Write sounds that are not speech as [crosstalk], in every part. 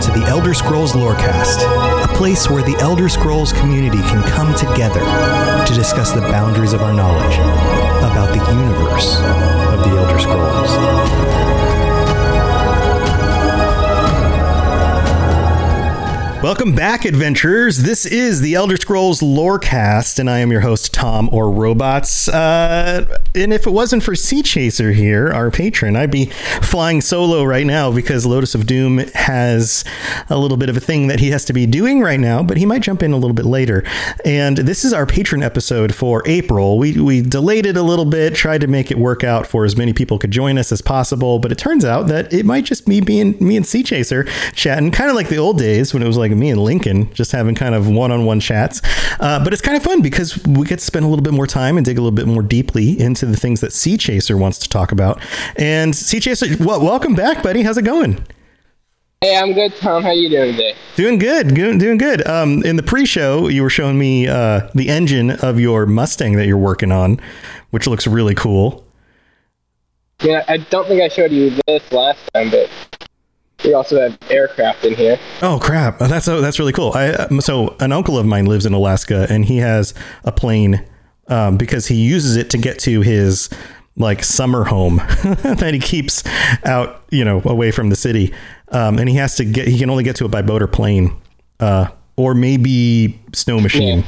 to the Elder Scrolls Lorecast, a place where the Elder Scrolls community can come together to discuss the boundaries of our knowledge about the universe of the Elder Scrolls. Welcome back, adventurers. This is the Elder Scrolls Lorecast, and I am your host, Tom or Robots. Uh, and if it wasn't for Seachaser here, our patron, I'd be flying solo right now because Lotus of Doom has a little bit of a thing that he has to be doing right now, but he might jump in a little bit later. And this is our patron episode for April. We we delayed it a little bit, tried to make it work out for as many people could join us as possible, but it turns out that it might just be me and me and Seachaser chatting, kind of like the old days when it was like me and Lincoln just having kind of one-on-one chats. Uh, but it's kind of fun because we get to spend a little bit more time and dig a little bit more deeply into the things that Seachaser wants to talk about. And Seachaser, well, welcome back, buddy. How's it going? Hey, I'm good, Tom. How you doing today? Doing good, good doing good. Um, in the pre-show, you were showing me uh, the engine of your Mustang that you're working on, which looks really cool. Yeah, I don't think I showed you this last time, but we also have aircraft in here. Oh crap! That's that's really cool. I um, so an uncle of mine lives in Alaska, and he has a plane um, because he uses it to get to his like summer home [laughs] that he keeps out, you know, away from the city. Um, and he has to get he can only get to it by boat or plane, uh, or maybe snow machine.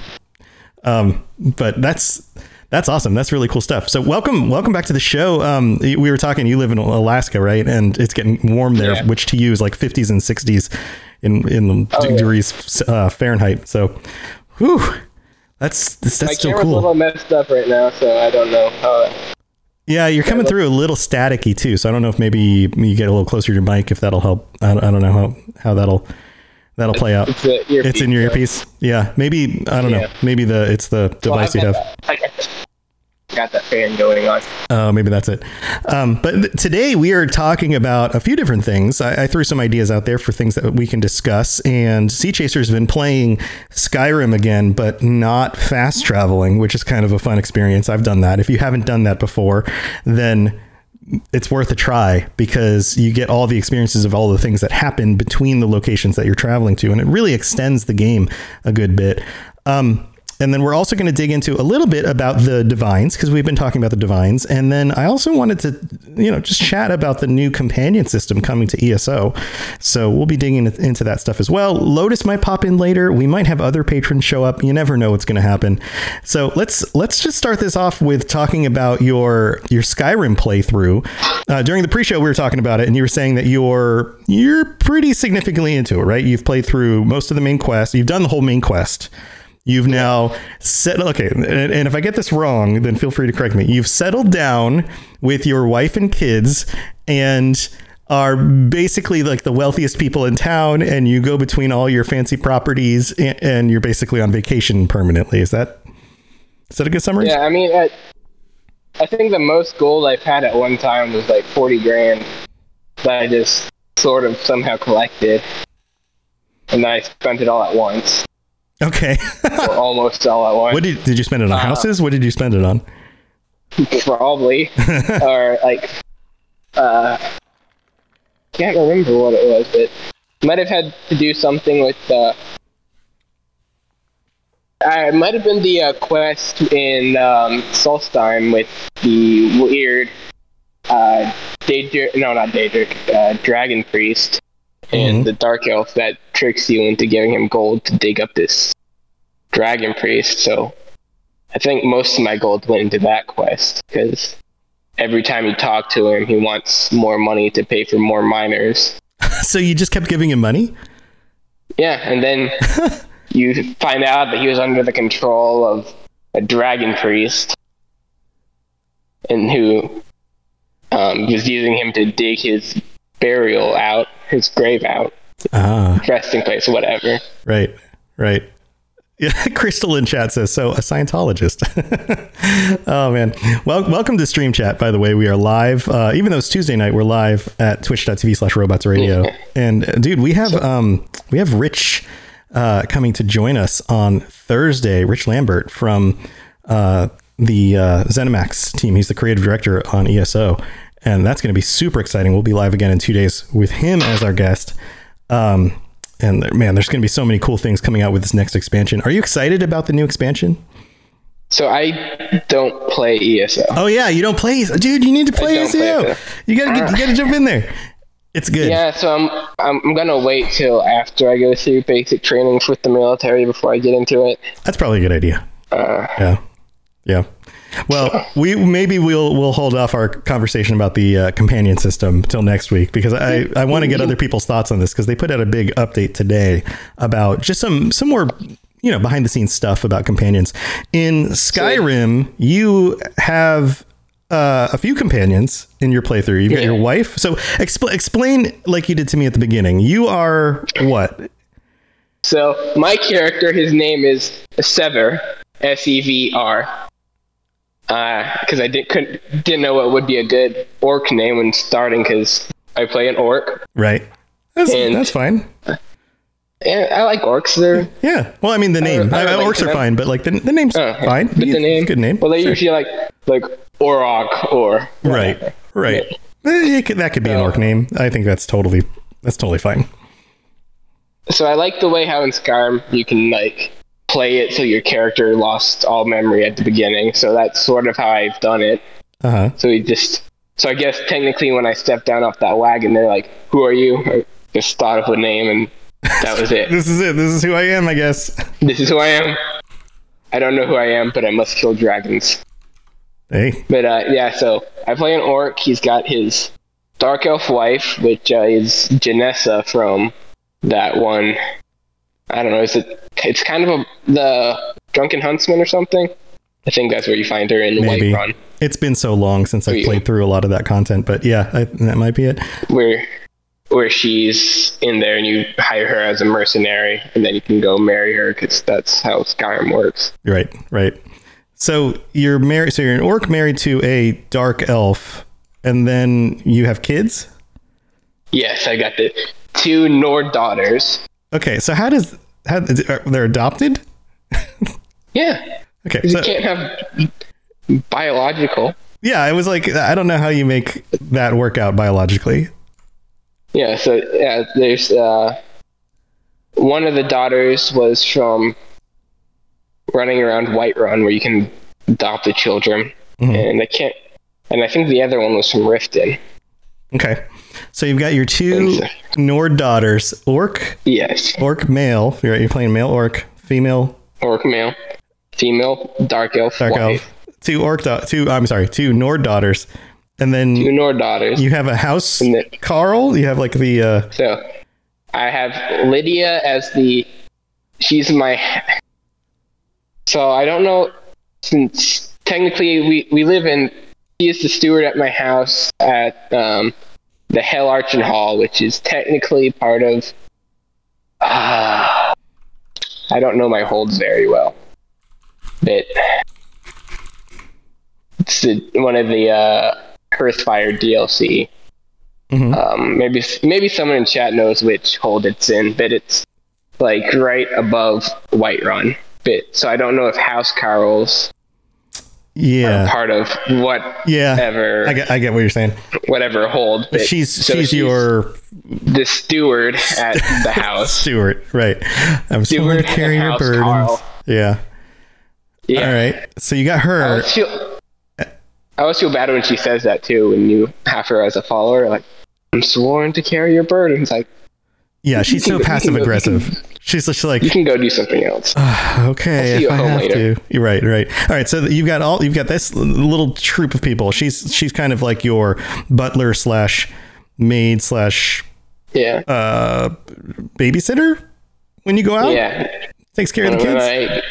Um, but that's that's awesome. That's really cool stuff. So welcome, welcome back to the show. Um, we were talking. You live in Alaska, right? And it's getting warm there, Yeah. which to you is like 50s and 60s in in Oh, yeah. degrees uh, Fahrenheit. So, whew, that's that's, My that's still camera's a cool. little messed up right now, so I don't know how. Yeah, you're coming through a little staticky too. So I don't know if maybe you get a little closer to your mic if that'll help. I, I don't know how how that'll that'll play out. It's, a earpiece, It's in your so- earpiece. Yeah, maybe I don't know. Maybe the it's the device I've you have. I got, that fan going on. Oh, maybe that's it. Um, but th- today we are talking about a few different things. I, I threw some ideas out there for things that we can discuss. And Seachaser's been playing Skyrim again, but not fast traveling, which is kind of a fun experience. I've done that. If you haven't done that before, then it's worth a try because you get all the experiences of all the things that happen between the locations that you're traveling to, and it really extends the game a good bit. Um, and then we're also going to dig into a little bit about the divines because we've been talking about the divines. And then I also wanted to, you know, just chat about the new companion system coming to ESO. So we'll be digging into that stuff as well. Lotus might pop in later. We might have other patrons show up. You never know what's going to happen. So let's let's just start this off with talking about your your Skyrim playthrough. Uh, during the pre-show, we were talking about it, and you were saying that you're you're pretty significantly into it, right? You've played through most of the main quest. You've done the whole main quest. You've now set okay, and, and if I get this wrong, then feel free to correct me. You've settled down with your wife and kids, and are basically like the wealthiest people in town, and you go between all your fancy properties, and, and you're basically on vacation permanently. Is that is that a good summary? Yeah, I mean, I, I think the most gold I've had at one time was like 40 grand that I just sort of somehow collected. And then I spent it all at once, Okay. or almost all at once. what did did you spend it on? Uh, Houses? What did you spend it on? probably [laughs] or like uh can't remember what it was but might have had to do something with uh I might have been the uh, quest in um, Solstheim with the weird uh, Daedric, no, not Daedric, uh, Dragon Priest and Mhm. the Dark Elf that tricks you into giving him gold to dig up this Dragon Priest. So I think most of my gold went into that quest because every time you talk to him, he wants more money to pay for more miners. [laughs] so you just kept giving him money? Yeah, and then [laughs] you find out that he was under the control of a dragon priest, and who um, was using him to dig his burial out, his grave out, Ah, resting place, whatever. right, right. Yeah, [laughs] Crystal in chat says so. A Scientologist. [laughs] oh man. Well, welcome to Stream Chat. By the way, we are live. Uh, even though it's Tuesday night, we're live at Twitch.tv/slash Robots Radio. And uh, dude, we have um we have Rich uh, coming to join us on Thursday. Rich Lambert from uh, the uh, ZeniMax team. He's the creative director on ESO, and that's going to be super exciting. We'll be live again in two days with him as our guest. Um, and there- man, there's going to be so many cool things coming out with this next expansion. Are you excited about the new expansion? So I don't play ESO. Oh yeah, you don't play, dude. You need to play don't play You gotta get, you gotta jump in there. It's good. Yeah, so I'm, I'm I'm gonna wait till after I go through basic trainings with the military before I get into it. That's probably a good idea. Uh, Yeah, yeah. Well, we maybe we'll we'll hold off our conversation about the uh, companion system till next week because I I want to get other people's thoughts on this because they put out a big update today about just some some more you know behind the scenes stuff about companions in Skyrim. You have. Uh, a few companions in your playthrough. You've got Yeah. your wife. So expl- explain like you did to me at the beginning. You are what? So my character, his name is Sever, S E V R. Because I didn't couldn't, didn't know what would be a good orc name when starting. Because I play an orc, Right. That's, And- that's fine. and I like orcs. They're Yeah. Well, I mean, the name. I I, relate orcs are fine, but like the, the name's uh, fine. But Yeah, the name, a good name. Well, they Sure. usually like like Orok or right. Right. Eh, could- that could be an orc name. I think that's totally that's totally fine. So I like the way how in Skyrim you can like play it so your character lost all memory at the beginning. So that's sort of how I've done it. Uh huh. So he just. So I guess technically, when I stepped down off that wagon, they're like, "Who are you?" I just thought of a name, and that was it. [laughs] This is it. This is who I am. I guess. this is who I am. I don't know who I am, but I must kill dragons. Hey. But uh, yeah, so I play an orc. He's got his dark elf wife, which uh, is Jenassa from that one. I don't know. Is it? It's kind of a the Drunken Huntsman or something. I think that's where you find her in Maybe. Whiterun, It's been so long since I've oh, played through a lot of that content, but yeah, I, that might be it. where where she's in there, and you hire her as a mercenary, and then you can go marry her because that's how Skyrim works. Right. Right. So you're married. So you're an orc married to a dark elf, and then you have kids. Yes, I got the two Nord daughters. Okay. So how does how are- they're adopted? Yeah, Okay. So, you can't have biological. yeah, it was like, I don't know how you make that work out biologically. Yeah, so yeah, there's uh, one of the daughters was from running around Whiterun, where you can adopt the children, and I can't. And I think the other one was from Riften. Okay. So you've got your two. Nord daughters, orc, Yes, orc male. You're, you're playing male orc, female orc male, female, dark elf, dark wife, elf. Two orc, da- two. I'm sorry, two Nord daughters, and then two Nord daughters. you have a house. Then- Carl, you have like the. uh So I have Lydia as the she's my so I don't know since technically we, we live in she is the steward at my house at um, the Heljarchen Hall, which is technically part of uh, I don't know my holds very well. But it's the, one of the uh, Hearthfire DLC. mhm. Um, maybe maybe someone in chat knows which hold it's in, but it's like right above Whiterun. But so I don't know if Housecarl's yeah, part of what yeah. whatever I get, I get what you're saying. whatever hold. But but- she's so she's, your the steward at the [laughs] house. steward, right? I'm someone to carry your House burdens. Carl. Yeah. Yeah. All right. So you got I her. always feel I always feel bad when she says that too. When you have her as a follower, like I'm sworn to carry your burdens. Like Yeah, she's so passive aggressive. She's just like, you can go do something else. [sighs] okay, see you if I have later. to. You're right, right. All right, so you've got all you've got this little troop of people. She's she's kind of like your butler slash maid slash Yeah. uh babysitter when you go out. yeah. takes care of the kids. I-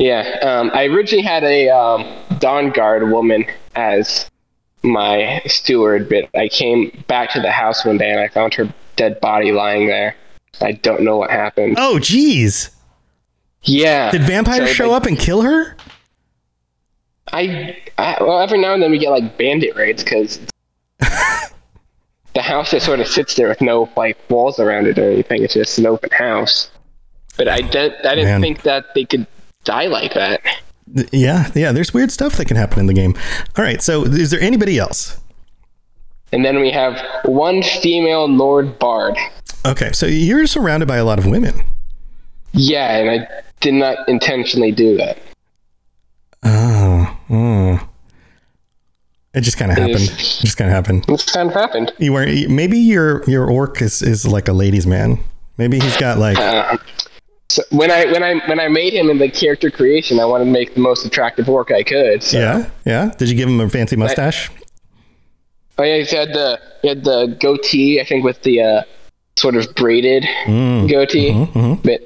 yeah, um, I originally had a um, Dawnguard woman as my steward, but I came back to the house one day and I found her dead body lying there. I don't know what happened. Oh, geez. Yeah. Did vampires So, show like, up and kill her? I, I well, every now and then we get like bandit raids because [laughs] the house just sort of sits there with no like walls around it or anything. It's just an open house. But I didn't, I didn't Man. think that they could die like that. Yeah, yeah. There's weird stuff that can happen in the game. All right. So, is there anybody else? And then we have one female Lord Bard. Okay. So you're surrounded by a lot of women. Yeah, and I did not intentionally do that. Oh. oh. It just kind of happened. It just kind of happened. This kind of happened. You weren't. maybe your your orc is is like a ladies' man. Maybe he's got like Uh, so when I when I when I made him in the character creation, I wanted to make the most attractive orc I could. So. yeah yeah. Did you give him a fancy mustache? Oh yeah, he had the he had the goatee. I think with the uh, sort of braided Mm. goatee. mhm. But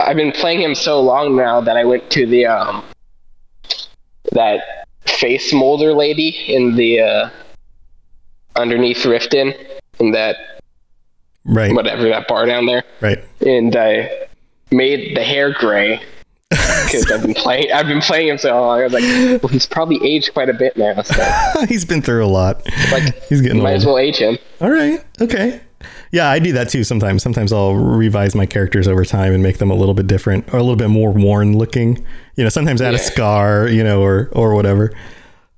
I've been playing him so long now that I went to the um that face molder lady in the uh, underneath Riften in that Right whatever that bar down there, right. and I made the hair gray because I've been playing. I've been playing him so long. I was like, well, he's probably aged quite a bit now. So [laughs] he's been through a lot. like, He's getting might old. as well age him. All right. Okay. Yeah, I do that too sometimes. Sometimes I'll revise my characters over time and make them a little bit different or a little bit more worn looking. You know, sometimes add a scar, you know, or or whatever.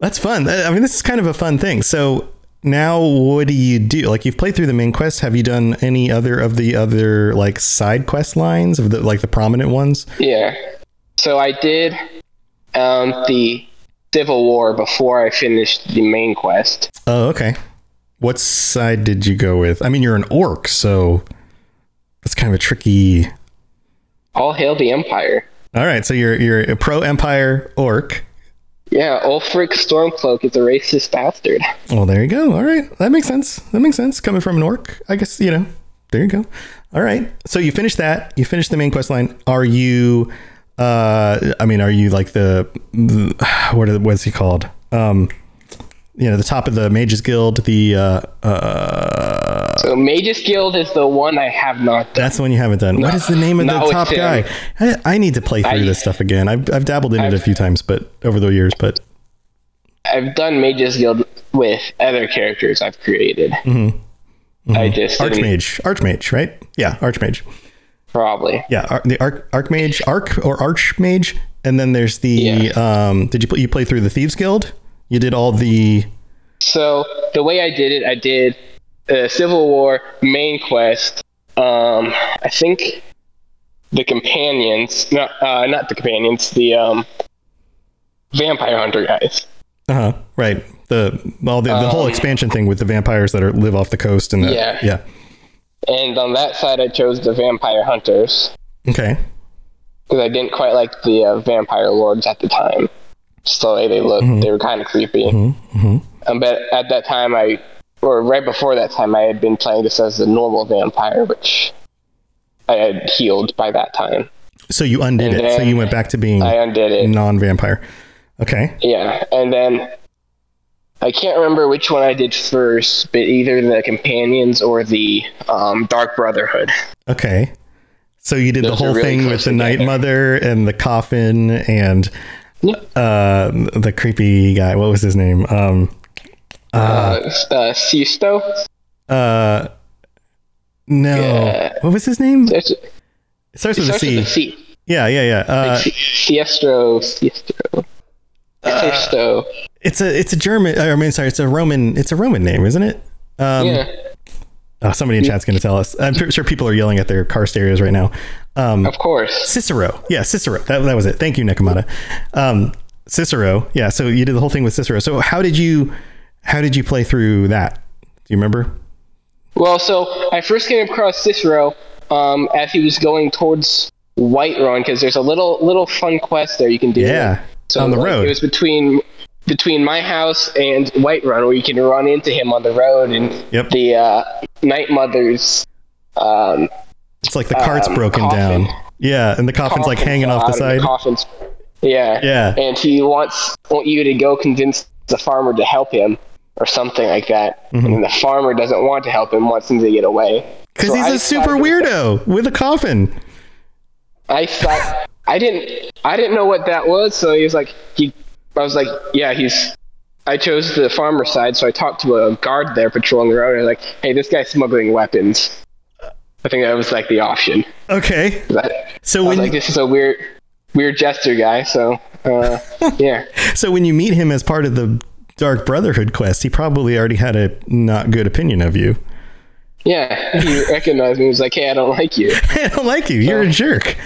That's fun. I mean, this is kind of a fun thing. So now what do you do? Like you've played through the main quest. Have you done any other of the other like side quest lines of the like the prominent ones? Yeah. So I did um, the Civil War before I finished the main quest. Oh, okay. What side did you go with? I mean, you're an orc, so that's kind of a tricky All hail the Empire. All right, so you're you're a pro Empire orc. Yeah, Ulfric Stormcloak is a racist bastard. Well, there you go. All right, that makes sense. That makes sense. Coming from an orc, I guess you know. There you go. All right, so you finished that. You finished the main quest line. Are you? Uh, I mean, are you like the, the [sighs] what are, what's he called? Um, you know, the top of the Mages Guild. The uh, uh, So Mages Guild is the one I have not done. that's the one you haven't done. what is the name of the top guy? I, I need to play through I- this stuff again. I've I've dabbled in it a I've- few times, but over the years, but I've done Mages Guild with other characters I've created. Mm-hmm. I just Archmage, Archmage, right? Yeah, Archmage. Probably. Yeah, ar- the Arc Archmage, Arc or Archmage, and then there's the. Yeah. Um, did you play, you play through the Thieves Guild? You did all the. So the way I did it, I did uh, Civil War main quest. Um, I think the companions, not uh, not the companions, the um, vampire hunter guys. Uh huh. Right. The all the, the whole Um, expansion thing with the vampires that are live off the coast and the, Yeah. yeah. And on that side, I chose the vampire hunters Okay. because I didn't quite like the uh, vampire lords at the time. Just the way they looked, they were kind of creepy. Um, but at that time, I or right before that time, I had been playing this as a normal vampire, which I had healed by that time. So you undid And it. So you went back to being I undid it. non-vampire. Okay. Yeah, and then I can't remember which one I did first, but either the companions or the um, Dark Brotherhood. Okay. So you did the Those are whole really thing with close the Night. Mother and the coffin and Yep. uh, the creepy guy. What was his name? Um, Uh, uh, Sisto. uh, no. Yeah. What was his name? It starts It with a starts with C. a C. Yeah, yeah, yeah. Uh, Si- Siestro. Siestro. Sisto. It's a it's a German. I mean, sorry, it's a Roman. It's a Roman name, isn't it? Um, yeah. oh, somebody in chat's going to tell us. I'm sure people are yelling at their car stereos right now. Um, Of course. Cicero. Yeah, Cicero. That, that was it. Thank you, Nekomata. Um, Cicero. Yeah. So you did the whole thing with Cicero. So how did you how did you play through that? Do you remember? Well, so I first came across Cicero um, as he was going towards Whiterun because there's a little little fun quest there you can do. Yeah, So on the like, road. It was between between my house and Whiterun, where you can run into him on the road, and Yep. the uh, Night Mother's um, It's like the cart's um, broken coffin. down. Yeah, and the coffin's like hanging off the of side. coffin's- yeah, Yeah. And he wants want you to go convince the farmer to help him or something like that. Mm-hmm. And the farmer doesn't want to help him, wants him to get away. Because So he's I a super weirdo with a coffin. I thought I didn't I didn't know what that was, so he was like he I was like, yeah, he's I chose the farmer side, so I talked to a guard there patrolling the road. I was like, hey, this guy's smuggling weapons. I think that was like the option. Okay. I, So I when like, this is a weird weird jester guy, so uh, [laughs] yeah. so when you meet him as part of the Dark Brotherhood quest, he probably already had a not good opinion of you. Yeah. He [laughs] recognized me, he was like, Hey, I don't like you. [laughs] I don't like you. You're a jerk.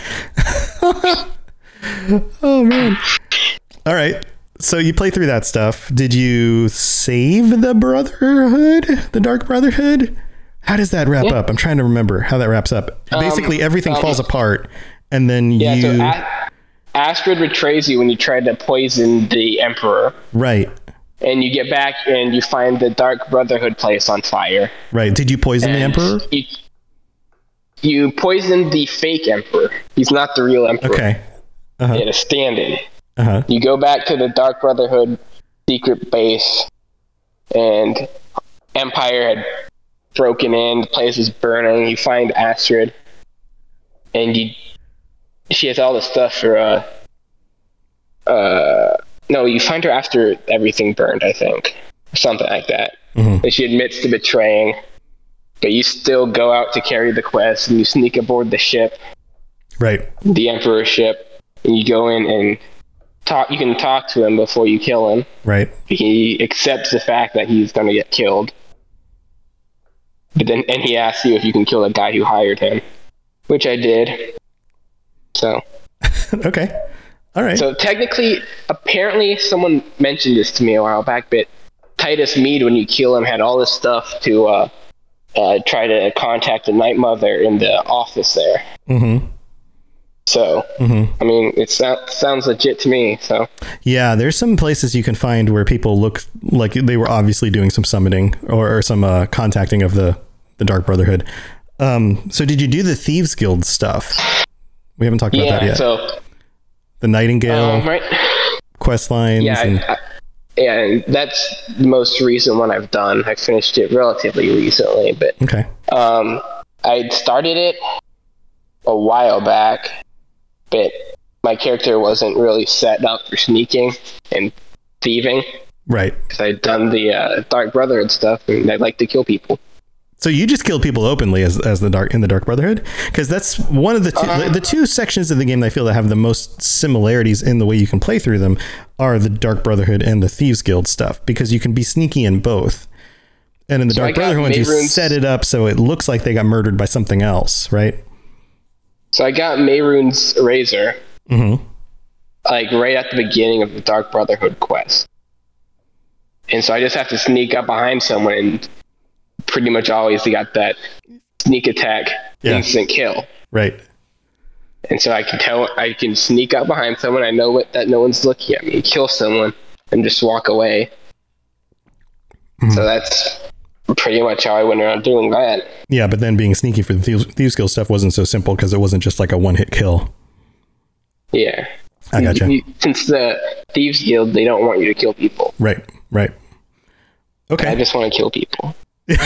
oh man. All right. So you play through that stuff. Did you save the Brotherhood, the Dark Brotherhood? How does that wrap up? I'm trying to remember how that wraps up. Basically, everything um, falls apart, and then Yeah, you so A- Astrid betrays you when you tried to poison the Emperor. right, And you get back and you find the Dark Brotherhood place on fire. right. Did you poison the Emperor? You, you poisoned the fake emperor. He's not the real emperor. Okay. He had a stand-in. Uh huh. You go back to the Dark Brotherhood secret base, and Empire had broken in. The place is burning. You find Astrid, and you she has all the stuff for uh uh no. You find her after everything burned, I think, something like that. Mhm. And she admits to betraying, but you still go out to carry the quest, and you sneak aboard the ship Right. the Emperor ship, and you go in and talk. You can talk to him before you kill him. Right. He accepts the fact that he's going to get killed, but then and he asks you if you can kill the guy who hired him, which I did. So, [laughs] okay. All right. so technically, apparently, someone mentioned this to me a while back, but Titus Mede, when you kill him, had all this stuff to uh, uh, try to contact the Night Mother in the office there. mm-hmm. So, Mm-hmm. I mean, it sou- sounds legit to me. So. Yeah, there's some places you can find where people look like they were obviously doing some summoning or, or some uh, contacting of the the Dark Brotherhood. Um, so did you do the Thieves Guild stuff? We haven't talked about that yet. so the Nightingale um, right, quest lines. yeah, and, I, I, yeah, and that's the most recent one I've done. I finished it relatively recently, but okay. um, I started it a while back, but my character wasn't really set up for sneaking and thieving Right. because I'd done the uh, Dark Brotherhood stuff, and I like to kill people. So you just killed people openly as, as the dark in the Dark Brotherhood because that's one of the 2 Uh-huh. the, the two sections of the game that I feel that have the most similarities in the way you can play through them are the Dark Brotherhood and the Thieves Guild stuff because you can be sneaky in both. And in the I Dark Brotherhood you set it up so it looks like they got murdered by something else, right? So I got Mehrunes' razor, Mm-hmm. like right at the beginning of the Dark Brotherhood quest. And so I just have to sneak up behind someone and pretty much always got that sneak attack Yeah. instant kill. Right. And so I can tell I can sneak up behind someone, I know what that no one's looking at me, kill someone, and just walk away. So that's pretty much how I went around doing that. Yeah, but then being sneaky for the Thieves, Thieves Guild stuff wasn't so simple because it wasn't just like a one hit kill. Yeah. I gotcha. You- Since the Thieves Guild, they don't want you to kill people. Right. Right. Okay. I just want to kill people. [laughs]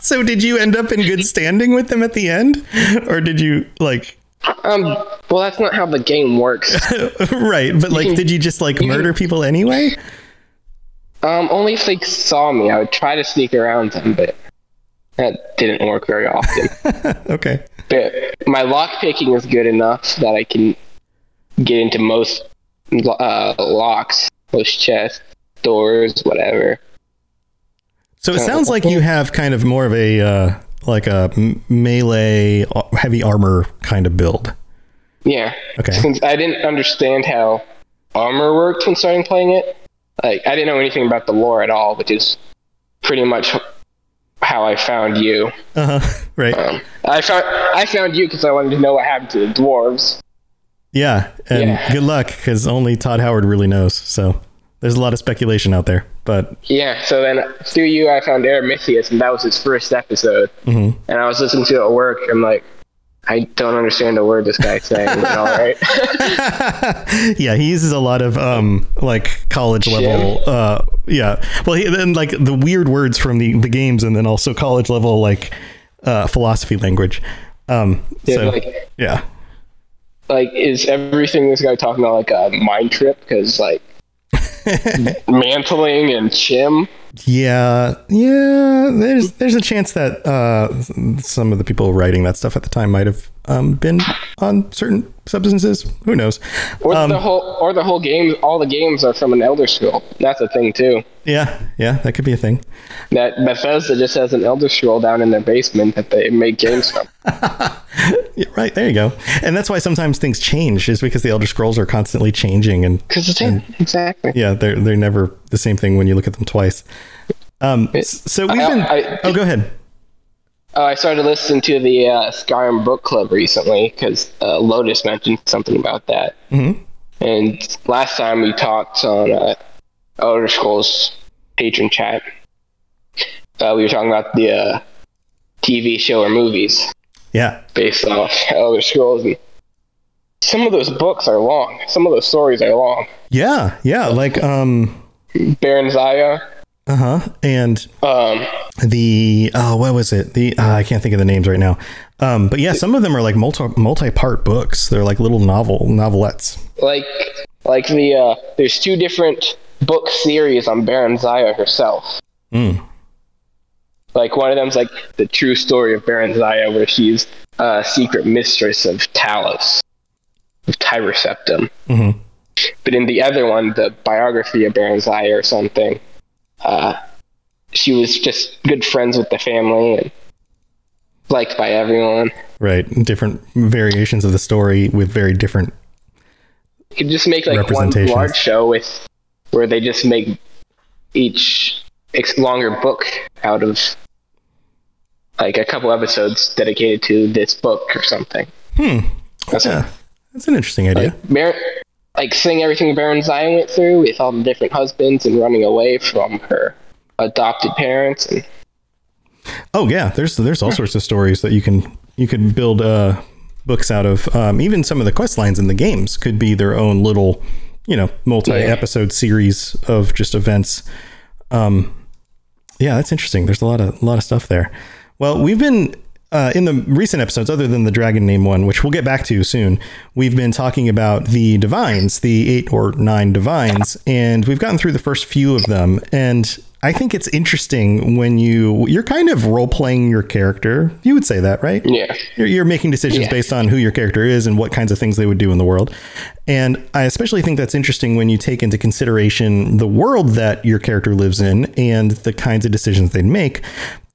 so did you end up in good standing with them at the end, or did you like? Um, well, that's not how the game works. [laughs] right, but like, did you just like murder people anyway? Um, only if they saw me. I would try to sneak around them, but that didn't work very often. [laughs] Okay. but my lock picking is good enough that I can get into most uh, locks, most chests, doors, whatever. So it sounds like you have kind of more of a uh, like a melee heavy armor kind of build. Yeah. Okay. Since I didn't understand how armor worked when starting playing it, like I didn't know anything about the lore at all, which is pretty much how I found you. Uh huh. [laughs] Right. Um, I found I found you because I wanted to know what happened to the dwarves. Yeah. And Yeah. good luck because only Todd Howard really knows. So there's a lot of speculation out there. But Yeah, so then through you, I found Aramithius, and that was his first episode. Mhm. And I was listening to it at work. I'm like, I don't understand a word this guy's saying. all right. [laughs] yeah, he uses a lot of um like college level uh yeah. Well, he, then like the weird words from the the games and then also college level like uh philosophy language. Um Yeah, so like- yeah. like, is everything this guy talking about like a mind trip? Because like [laughs] mantling and chim. Yeah, yeah. There's there's a chance that uh, some of the people writing that stuff at the time might have um, been on certain substances. Who knows? Or Um, the whole, or the whole game. All the games are from an Elder Scroll. That's a thing too. Yeah, yeah. That could be a thing. That Bethesda just has an Elder Scroll down in their basement that they make games from. [laughs] Yeah, right there you go. And that's why sometimes things change, is because the Elder Scrolls are constantly changing, and Because it's in, exactly. yeah, they're they're never the same thing when you look at them twice. Um, so we've I- been. I- oh, go ahead. Uh, I started listening to the uh, Skyrim book club recently because uh, Lotus mentioned something about that. Mhm. And last time we talked on uh, Elder Scrolls patron chat, uh, we were talking about the uh, TV show or movies Yeah, based off Elder Scrolls. And some of those books are long. Some of those stories are long. yeah, yeah. Like um, Barenziah. Uh huh, and Um, the oh what was it the uh, i can't think of the names right now um but yeah some of them are like multi multi-part books they're like little novel novelettes like like the uh, there's two different book series on Barenziah herself. Mm. Like one of them's like the true story of Barenziah, where she's a secret mistress of Talos, of Tiber Septim. Mhm. But in the other one, the biography of Barenziah or something, uh, she was just good friends with the family and liked by everyone. right. Different variations of the story with very different You could just make like one large show with where they just make each longer book out of like a couple episodes dedicated to this book or something. hmm. That's yeah. that's an interesting idea. Like, Mar- like seeing everything Barenziah went through with all the different husbands and running away from her adopted parents and oh yeah there's there's all sorts of stories that you can you can build uh books out of. Um even some of the quest lines in the games could be their own little you know multi-episode series of just events. Um yeah that's interesting. There's a lot of a lot of stuff there. Well we've been uh, in the recent episodes other than the dragon name one which we'll get back to soon we've been talking about the divines the eight or nine divines and we've gotten through the first few of them and i think it's interesting when you you're kind of role-playing your character you would say that right yeah. you're, you're making decisions Yeah. based on who your character is and what kinds of things they would do in the world. And I especially think that's interesting when you take into consideration the world that your character lives in and the kinds of decisions they'd make.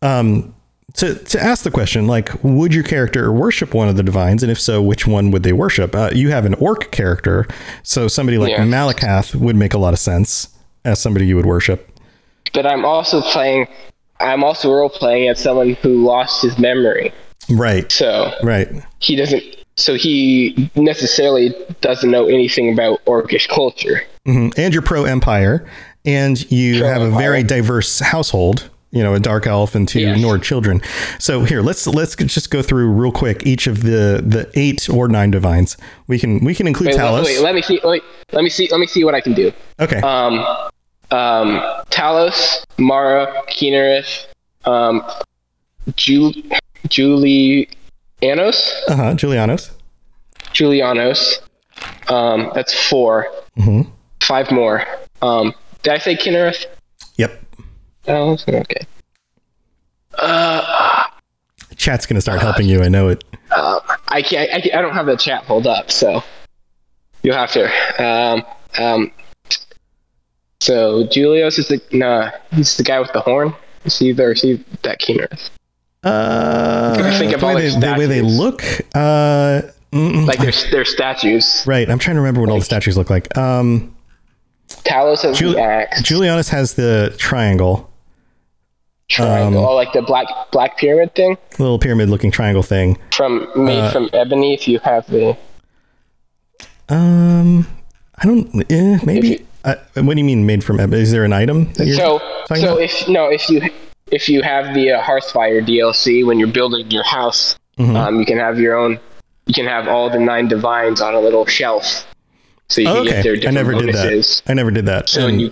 Um, to, to ask the question, like, would your character worship one of the divines? And if so, which one would they worship? Uh, you have an orc character, so somebody like Yeah. Malacath would make a lot of sense as somebody you would worship. But I'm also playing I'm also role playing as someone who lost his memory. Right, So right. he doesn't so he necessarily doesn't know anything about orcish culture. hmm And you're pro empire, and you have a very diverse household. You know, a dark elf and two Yes. Nord children. So here, let's let's just go through real quick each of the the eight or nine divines. We can we can include Wait, Talos. wait, let me see wait, let me see let me see what I can do. okay, Um um Talos, Mara, Kynareth, um Ju- Julianos, uh huh. Julianos. Julianos. Um that's 4 Mhm. Five more. Um did I say Kynareth? Yep. Oh, okay. Uh, Chat's gonna start helping you. I know it. um, I can't. I, I don't have the chat pulled up, so you'll have to. Um, um, so Julius is the no, he's the guy with the horn. Is he there? Is he that keener? Uh, I think the, way the they, the way they look. Uh. Like they're statues. right. I'm trying to remember what all the statues look like. Um, Talos has Jul- the axe. Julianos has the triangle, triangle. um, oh, like the black black pyramid thing little pyramid-looking triangle thing. from made Uh, from ebony. If you have the Um, I don't. Eh, maybe. Uh, what do you mean made from? ebony? Is there an item? That you're so so about? if no if you if you have the uh, Hearthfire DLC when you're building your house Mm-hmm. Um, you can have your own. You can have all the nine divines on a little shelf, so you Oh, can get their okay. I different never did that. I never did that. So when And- you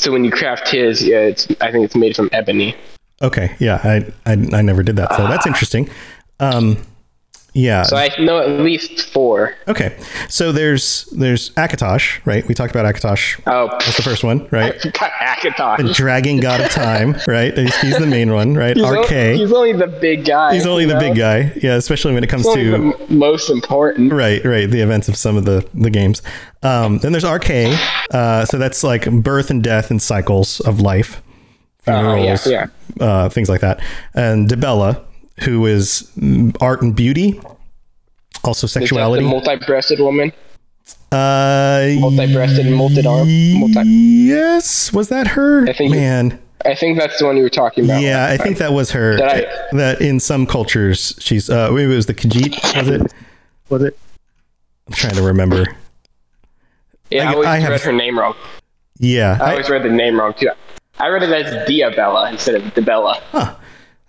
so when you craft his, yeah, it's I think it's made from ebony. okay, yeah, I, I I never did that. So that's interesting. Um, yeah. So I know at least four. okay. So there's there's Akatosh, right? We talked about Akatosh. Oh, That's the first one, right? [laughs] Akatosh, the Dragon God of Time, right? He's, he's the main one, right? He's, Arkay. he's only the big guy. He's only the know? big guy. Yeah, especially when it comes only to the most important. right, right, the events of some of the the games. Um, then there's Arkay. Uh, so that's like birth and death and cycles of life, Oh yeah, funerals, yeah. uh, things like that. And Dibella, who is art and beauty, also sexuality. the multi-breasted woman, uh, multi-breasted and multi arm. Multi- yes, was that her? I think- Man, I think that's the one you were talking about. yeah, I think that was her. Did I- that in some cultures, she's uh, maybe it was the Khajiit. Was it? Was it? I'm trying to remember. Yeah, I- I, always I have- read her name wrong. Yeah, I I- always read the name wrong too. I read it as Diabella instead of Dibella. Huh.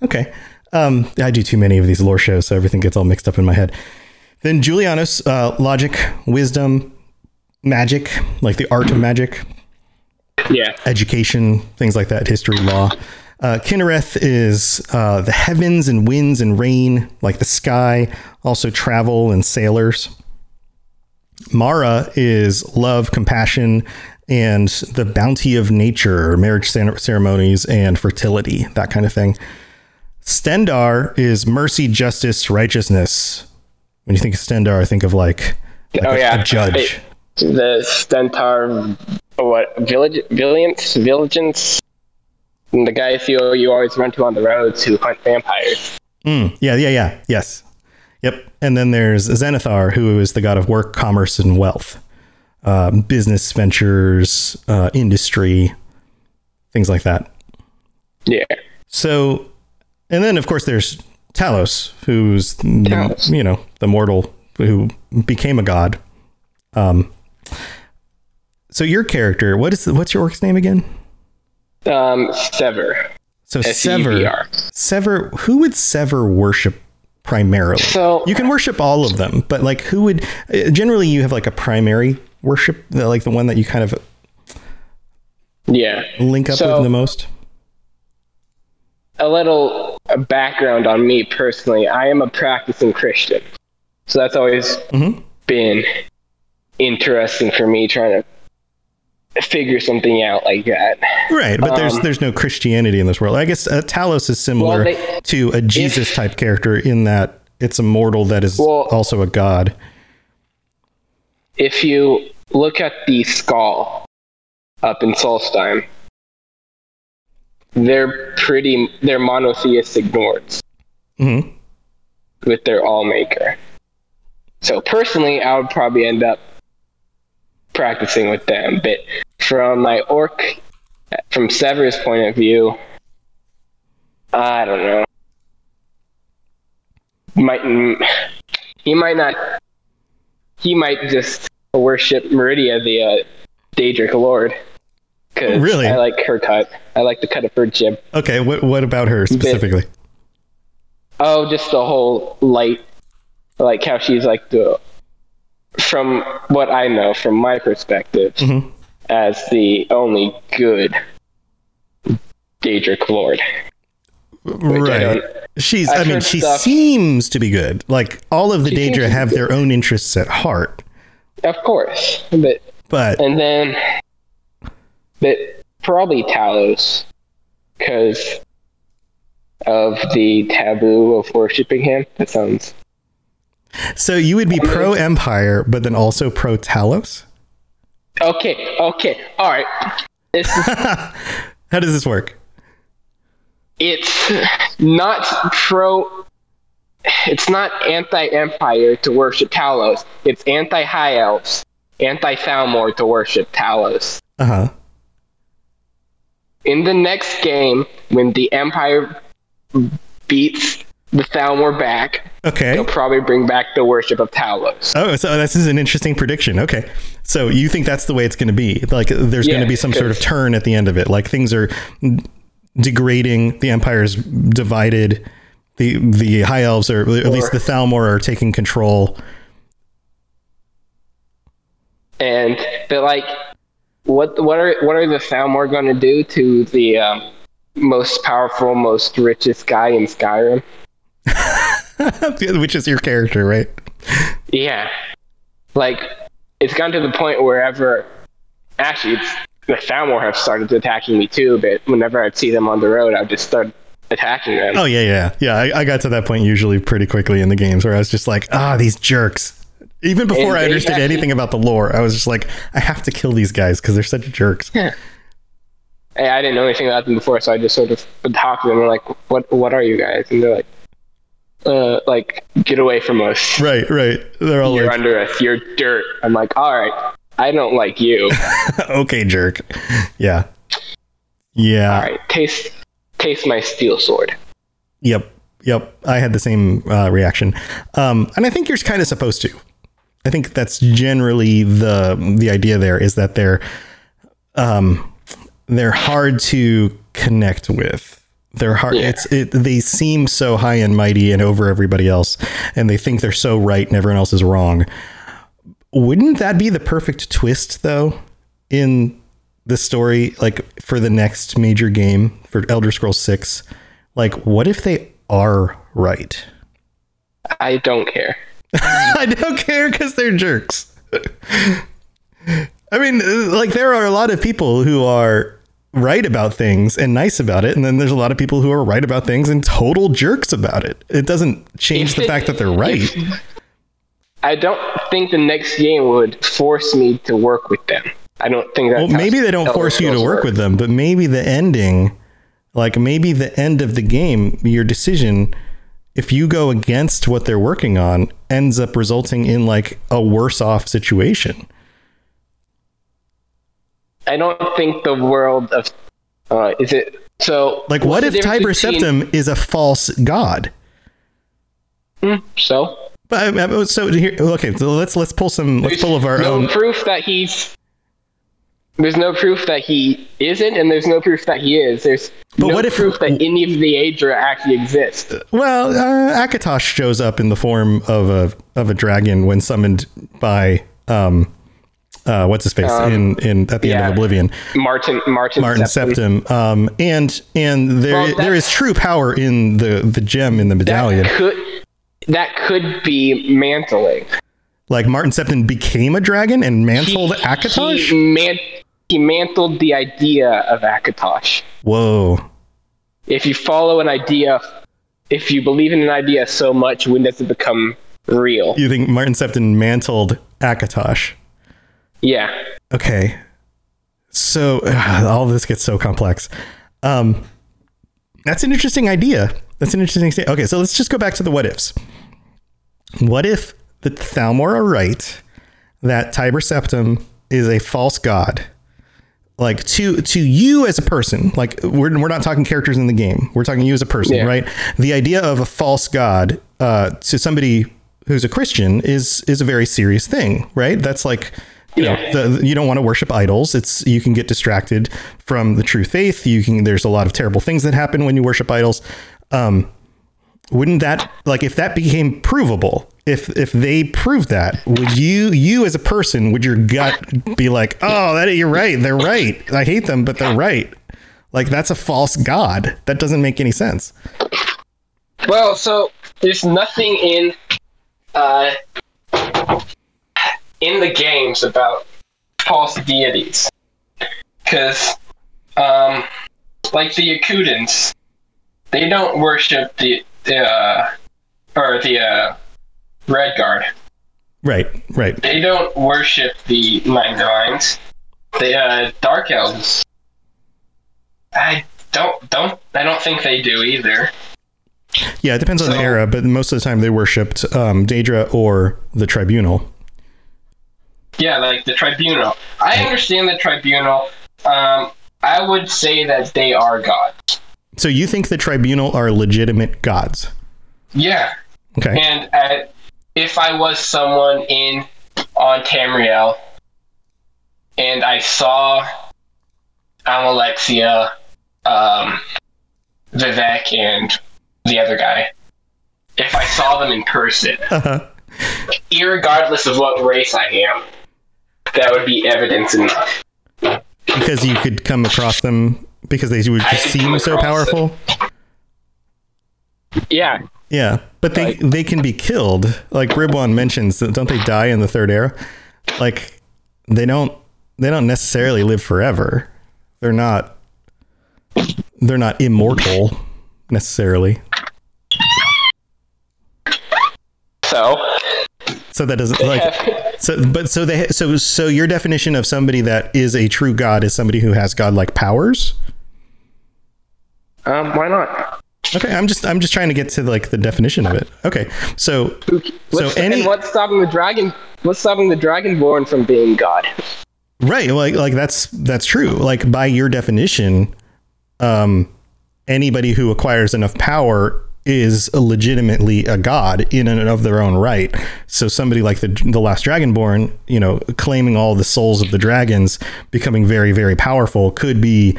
Okay. Um, I do too many of these lore shows, so everything gets all mixed up in my head. Then Julianos, uh, logic, wisdom, magic, like the art of magic, Yeah. education, things like that, history, law. Uh, Kynareth is uh, the heavens and winds and rain, like the sky, also travel and sailors. Mara is love, compassion, and the bounty of nature, marriage ceremonies, and fertility, that kind of thing. Stendarr is mercy, justice, righteousness. When you think of Stendarr, I think of like, like Oh, a, yeah. a judge. It- the Stendarr, what village, Villance, Vigilance, and the guys you you always run to on the roads who hunt vampires. Mm, yeah, yeah, yeah. Yes. Yep. And then there's Zenithar, who is the god of work, commerce, and wealth, um, business ventures, uh, industry, things like that. Yeah. So, and then of course there's Talos, who's the, Talos. you know the mortal who became a god. Um. So your character, what is what's your orc's name again? Um, Sever. So Sever. S-E-V-R. Sever. Who would Sever worship primarily? So You can worship all of them, but like who would uh, generally you have like a primary worship, the- like the one that you kind of yeah, link up So- with the most. a little uh, background on me personally. I am a practicing Christian, so that's always Mhm. been interesting for me trying to figure something out like that. Right, but there's Um, there's no Christianity in this world. I guess uh, Talos is similar Well, they- to a Jesus type character in that it's a mortal that is Well- also a god. if you look at the skull up in Solstheim, they're pretty they're monotheistic Nords hmm with their all maker. So personally, I would probably end up practicing with them. But from my orc, from Sever's point of view, I don't know. Might he might not. He might just worship Meridia, the uh, Daedric Lord. 'Cause Really? I like her cut. I like the cut of her jib. Okay, what what about her specifically? Oh, just the whole light, like how she's like the, from what I know, from my perspective, Mhm. as the only good Daedric Lord. Right. don't- She's. I I've mean, she stuff- seems to be good. Like all of the She Daedra have their own interests at heart, Of course, but but and then, but probably Talos, because of the taboo of worshiping him. That sounds so you would be pro Empire, but then also pro Talos. okay. Okay, all right. This is [laughs] How does this work? it's not pro it's not anti-empire to worship talos it's anti-high elves anti-thalmor to worship talos Uh huh. In the next game when the empire beats the thalmor back Okay. they'll probably bring back the worship of talos Oh, so this is an interesting prediction. Okay. So you think that's the way it's going to be? Like there's going to be some sort of turn at the end of it. Like things are degrading, the empire's divided, the the high elves are at least the Thalmor are taking control. And but like, what what are what are the Thalmor going to do to the um, most powerful, most richest guy in Skyrim? [laughs] Which is your character, right? Yeah, like it's gotten to the point wherever actually it's, the Thalmor have started attacking me too. But whenever I'd see them on the road, I'd just start attacking them. Oh yeah, yeah, yeah. I, I got to that point usually pretty quickly in the games where I was just like, ah, these jerks. Even before I understood actually- anything about the lore, I was just like, I have to kill these guys because they're such jerks. [laughs] Hey, I didn't know anything about them before, so I just sort of would talk to them and like, "What? What are you guys?" And they're like, "Uh, like get away from us. Right, right. They're all You're like, under us. You're dirt." I'm like, "All right, I don't like you. [laughs] okay, jerk. Yeah, yeah. All right, taste, taste my steel sword." Yep, yep. I had the same uh, reaction, um, and I think you're kind of supposed to. I think that's generally the the idea. There is that they're um, they're hard to connect with. They're hard. Yeah. It's it, they seem so high and mighty and over everybody else, and they think they're so right and everyone else is wrong. Wouldn't that be the perfect twist, though, in the story? Like for the next major game for Elder Scrolls Six, like what if they are right? I don't care. [laughs] I don't care because they're jerks. [laughs] I mean, like there are a lot of people who are right about things and nice about it, and then there's a lot of people who are right about things and total jerks about it. It doesn't change the fact that they're [laughs] right. I don't think the next game would force me to work with them. I don't think that. Well, maybe they don't force you to work with them, but maybe the ending, like maybe the end of the game, your decision, if you go against what they're working on, ends up resulting in like a worse off situation. I don't think the world of uh, is it so. Like, what if Tiber between- Septim is a false god? Hmm, So But uh, so here, okay, so let's let's pull some let's pull of our no own. proof that he's. There's no proof that he isn't, and there's no proof that he is. There's But no what if- proof that any of the Aedra actually exist. Well, uh, Akatosh shows up in the form of a of a dragon when summoned by um, uh, what's his face in in at the end of Oblivion. Martin, Martin, Martin Septim. Septim, um, and and there Well, there is true power in the the gem in the medallion. That could that could be mantling. Like Martin Septim became a dragon and mantled He- Akatosh. He, man, he mantled the idea of Akatosh. Whoa, If you follow an idea, if you believe in an idea so much, when does it become real? you think Martin Septim mantled Akatosh? Yeah. Okay. So [sighs] all this gets so complex. Um, that's an interesting idea. That's an interesting. sta- Okay, so let's just go back to the what ifs. What if the Thalmor are right that Tiber Septim is a false god? Like to to you as a person, like we're we're not talking characters in the game. We're talking you as a person, Yeah. right? The idea of a false god uh, to somebody who's a Christian is is a very serious thing, right? That's like you know Yeah. the, you don't want to worship idols. It's you can get distracted from the true faith. You can there's a lot of terrible things that happen when you worship idols. Um, wouldn't that like if that became provable if if they prove that would you you as a person would your gut be like oh that you're right they're right. I hate them but they're right. Like that's a false god. That doesn't make any sense. Well, so there's nothing in uh, in the games about false deities, because um, like the Yokudans, they don't worship the the uh, or the uh, Red Guard. right right They don't worship the Nine Divines. The uh, Dark Elves. I don't don't I don't think they do either. yeah it depends on the era but most of the time they worshipped um daedra or the tribunal Yeah, like the tribunal. I understand the tribunal. Um, I would say that they are gods. so you think the tribunal are legitimate gods Yeah, okay and uh, if I was someone in on Tamriel, and I saw Alexia, um, Vivek, and the other guy, if I saw them in person, [laughs] Uh-huh. irregardless of what race I am, that would be evidence enough. because you could come across them because they would just seem so across powerful. Yeah, Yeah, but they Like- they can be killed. Like Ribwan mentions, don't they die in the third era? Like they don't they don't necessarily live forever. They're not they're not immortal necessarily. so So that doesn't like so but so they so so your definition of somebody that is a true god is somebody who has godlike powers? um, why not? Okay, I'm just I'm just trying to get to like the definition of it. Okay. So so What's, any what's stopping the dragon? What's stopping the dragonborn from being God? Right. Like like that's that's true. Like by your definition, um anybody who acquires enough power is legitimately a god in and of their own right. So somebody like the the last dragonborn, you know, claiming all the souls of the dragons, becoming very very powerful could be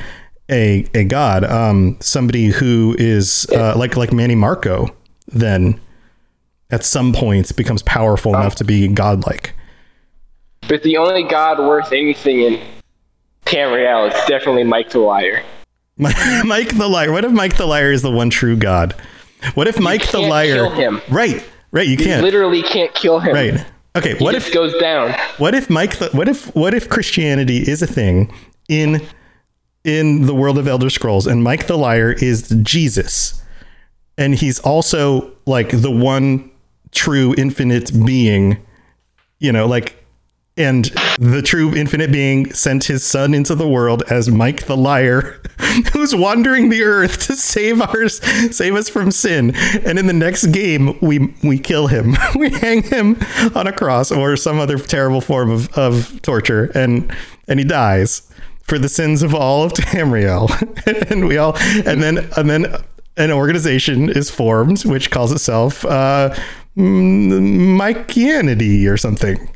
a a god. Um somebody who is uh, like like Mannimarco then at some points becomes powerful enough to be godlike. But the only God worth anything in Tamriel is definitely M'aiq the Liar. [laughs] M'aiq the liar. What if M'aiq the liar is the one true God? What if M'aiq the can't liar? kill him. Right, right. You You can't. literally can't kill him. Right. Okay. He What if? goes down? What if M'aiq? The, what if? What if Christianity is a thing in in the world of Elder Scrolls, and M'aiq the liar is Jesus, and he's also like the one true infinite being. You know, like and the true infinite being sent his son into the world as M'aiq the liar, [laughs] who's wandering the earth to save our save us from sin. And in the next game, we we kill him, [laughs] we hang him on a cross or some other terrible form of, of torture, and and he dies for the sins of all of Tamriel. [laughs] and we all and then and then an organization is formed which calls itself uh, mm, Mikeianity or something.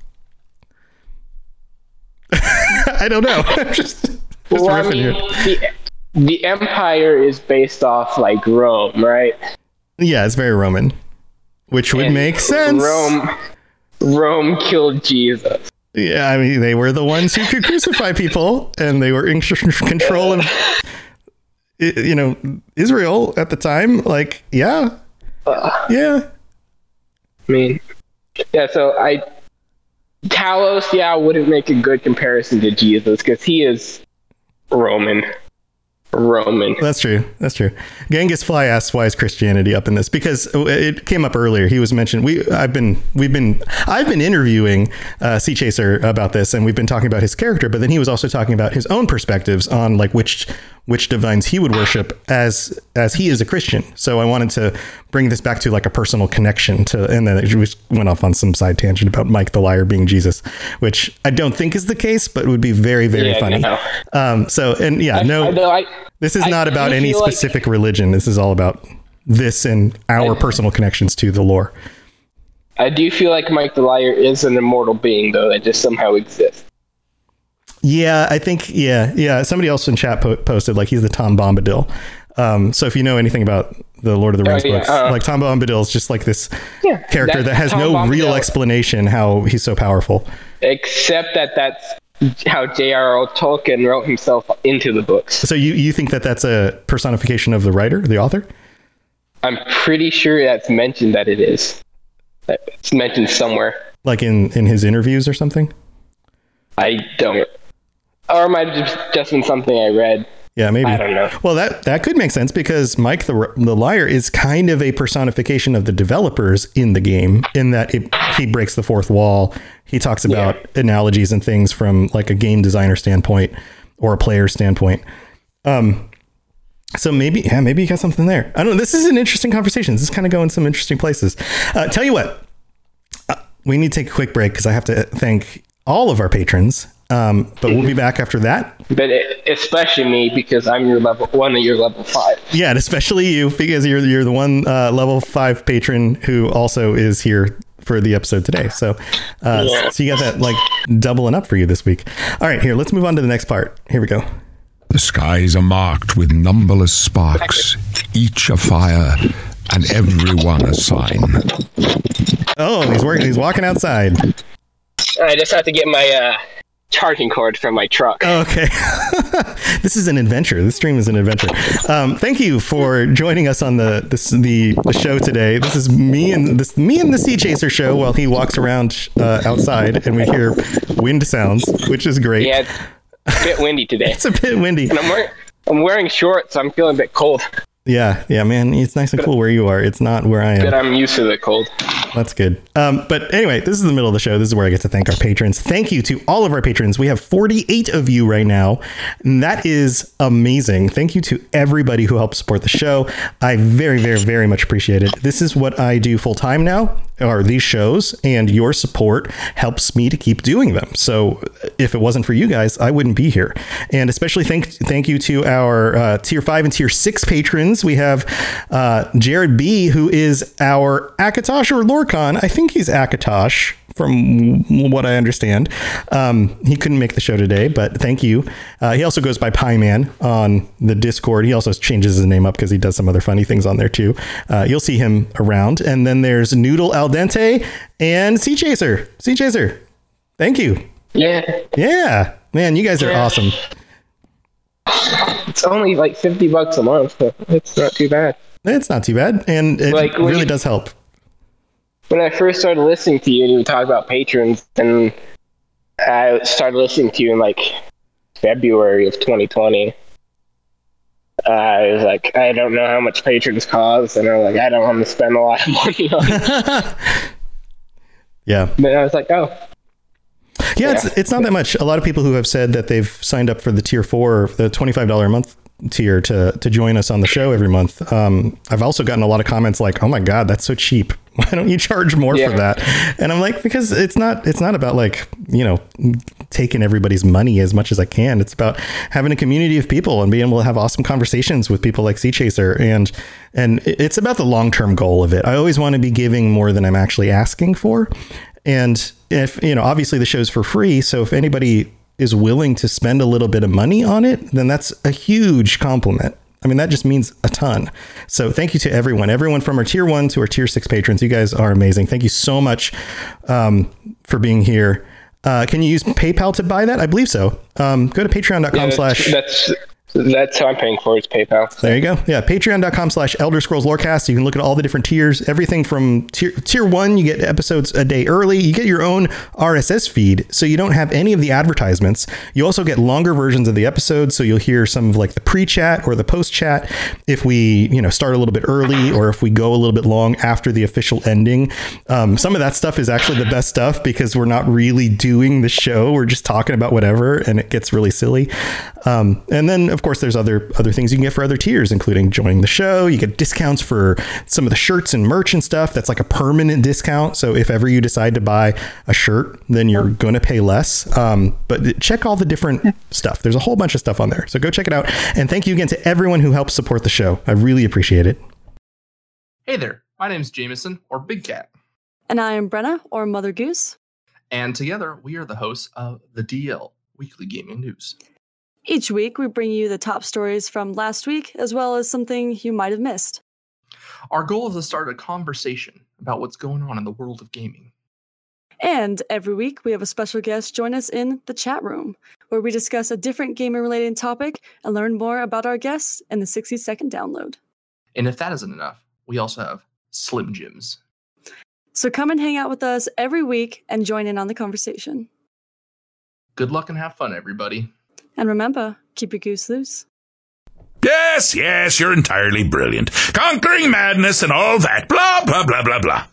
[laughs] I don't know. [laughs] I'm just, just Well, I riffing mean, here. the, the empire is based off like Rome, right? Yeah, it's very Roman, which would And make sense. Rome, Rome killed Jesus. Yeah, I mean, they were the ones who could crucify people, and they were in [laughs] control of, you know, Israel at the time. Like, yeah, uh, yeah, I mean, yeah. So I, Talos, yeah, wouldn't make a good comparison to Jesus because he is Roman. Roman. that's true. That's true. Genghis Fly asks why is Christianity up in this because it came up earlier. He was mentioned. We I've been we've been I've been interviewing uh, Seachaser about this, and we've been talking about his character. But then he was also talking about his own perspectives on like which which divines he would worship as as he is a Christian. So I wanted to bring this back to like a personal connection to, and then it just went off on some side tangent about M'aiq the liar being Jesus, which I don't think is the case, but would be very very Yeah, funny. no. Um, so and yeah, I no, know. I, this is I not about any feel like- specific religion. This is all about this and our personal connections to the lore. I do feel like M'aiq the Liar is an immortal being, though, that just somehow exists. Yeah, I think yeah, yeah. Somebody else in chat po- posted like he's the Tom Bombadil. Um, so if you know anything about the Lord of the Rings yeah, books, uh, like Tom Bombadil is just like this Yeah, character that, has Tom no real explanation how he's so powerful. Except that that's how J.R.R. Tolkien wrote himself into the books. So you you think that that's a personification of the writer, the author? I'm pretty sure that's mentioned that it is. It's mentioned somewhere. Like in in his interviews or something? I don't. Or it might have just, just been something I read. Yeah, maybe. I don't know. Well, that that could make sense because M'aiq the the liar is kind of a personification of the developers in the game in that it, he breaks the fourth wall. He talks about analogies and things from like a game designer standpoint or a player standpoint. Um, so maybe yeah, maybe you got something there. I don't know. This is an interesting conversation. This is kind of going some interesting places. Uh, tell you what, uh, we need to take a quick break because I have to thank all of our patrons. Um, but we'll be back after that. But it, especially me because I'm your level one of your level five. Yeah, and especially you because you're you're the one uh, level five patron who also is here for the episode today. So, uh, Yeah. so you got that like doubling up for you this week. All right, here let's move on to the next part. Here we go. The skies are marked with numberless sparks, each afire, and everyone a sign. Oh, he's working. He's walking outside. I just have to get my uh, charging cord from my truck. Okay. [laughs] this is an adventure. This stream is an adventure. Um, thank you for joining us on the this the, the show today. This is me and this me and the Seachaser show while he walks around uh, outside and we hear wind sounds, which is great. Yeah, it's a bit windy today. [laughs] It's a bit windy. And I'm wearing, I'm wearing shorts, so I'm feeling a bit cold. Yeah, yeah, man. It's nice and cool where you are. It's not where I am. But. I'm used to the cold. That's good. Um, but anyway, this is the middle of the show. This is where I get to thank our patrons. Thank you to all of our patrons. We have 48 of you right now. And that is amazing. Thank you to everybody who helps support the show. I very, very, very much appreciate it. This is what I do full time now, are these shows, and your support helps me to keep doing them. So if it wasn't for you guys, I wouldn't be here. And especially thank thank you to our uh, tier five and tier six patrons. We have uh, Jared B, who is our Akatosh or Lorkhan. I think he's Akatosh from what I understand. Um, he couldn't make the show today, but thank you. Uh, he also goes by Pie Man on the Discord. He also changes his name up because he does some other funny things on there too. Uh, you'll see him around. And then there's Noodle Al Dente and Seachaser. Sea Chaser, thank you. Yeah, Yeah, man, you guys are Yeah. awesome. it's only like 50 bucks a month, so it's not too bad. It's not too bad, and it Like, really you- does help. When I first started listening to you and you would talk about patrons, and I started listening to you in like February of 2020. I was like, I don't know how much patrons cost, and I'm like, I don't want to spend a lot of money on it. [laughs] Yeah, But I was like, oh, yeah, it's it's not that much. A lot of people who have said that they've signed up for the tier four, the twenty five dollar a month tier to to join us on the show every month. Um, I've also gotten a lot of comments like, "Oh my god, that's so cheap. [laughs] Why don't you charge more Yeah. for that?" And I'm like, because it's not it's not about like you know taking everybody's money as much as I can. It's about having a community of people and being able to have awesome conversations with people like Seachaser and and it's about the long term goal of it. I always want to be giving more than I'm actually asking for. And if, you know, obviously the show's for free. So if anybody is willing to spend a little bit of money on it, then that's a huge compliment. I mean, that just means a ton. So thank you to everyone, everyone from our tier one to our tier six patrons. You guys are amazing. Thank you so much um, for being here. Uh, can you use PayPal to buy that? I believe so. Um, go to patreon.com yeah, slash. that's, that's how I'm paying for it, is PayPal. There you go. Yeah, patreon.com slash Elder Scrolls Lorecast. You can look at all the different tiers. Everything from tier, tier one, you get episodes a day early. You get your own RSS feed, so you don't have any of the advertisements. You also get longer versions of the episodes, so you'll hear some of like the pre-chat or the post-chat if we, you know, start a little bit early or if we go a little bit long after the official ending. Um, some of that stuff is actually the best stuff because we're not really doing the show. We're just talking about whatever, and it gets really silly. Um, and then, of course, there's other other things you can get for other tiers, including joining the show. You get discounts for some of the shirts and merch and stuff. That's like a permanent discount. So if ever you decide to buy a shirt, then you're going to pay less. Um, but check all the different stuff. There's a whole bunch of stuff on there. So go check it out. And thank you again to everyone who helps support the show. I really appreciate it. Hey there, my name's Jameson, or Big Cat, And I am Brenna, or Mother Goose. and together we are the hosts of the DL Weekly Gaming News. Each week, we bring you the top stories from last week, as well as something you might have missed. Our goal is to start a conversation about what's going on in the world of gaming. And every week, we have a special guest join us in the chat room, where we discuss a different gaming related topic and learn more about our guests in the 60 second download. And if that isn't enough, we also have Slim Jims. So come and hang out with us every week and join in on the conversation. Good luck and have fun, everybody. And remember, keep your goose loose. Yes, yes, you're entirely brilliant. Conquering madness and all that. Blah, blah, blah, blah, blah.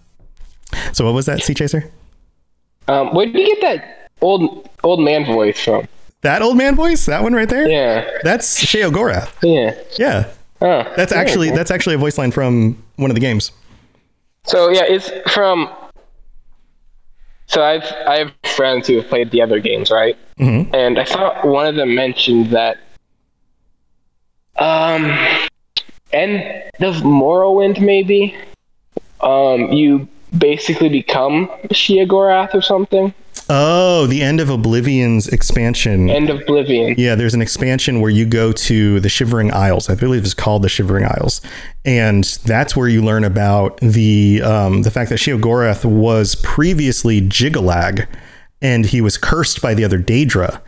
So what was that, Seachaser? Um, where did you get that old old man voice from? That old man voice? That one right there? Yeah, That's Sheogorath. yeah. Yeah. Oh, That's yeah. actually that's actually a voice line from one of the games. So yeah, it's from. So I've I have friends who have played the other games, right? Mhm. And I thought one of them mentioned that. Um, end of Morrowind, maybe. Um, you basically become Sheogorath or something. Oh, the end of Oblivion's expansion. End of Oblivion. Yeah, there's an expansion where you go to the Shivering Isles. I believe it's called the Shivering Isles, and that's where you learn about the um, the fact that Sheogorath was previously Jyggalag, and he was cursed by the other Daedra.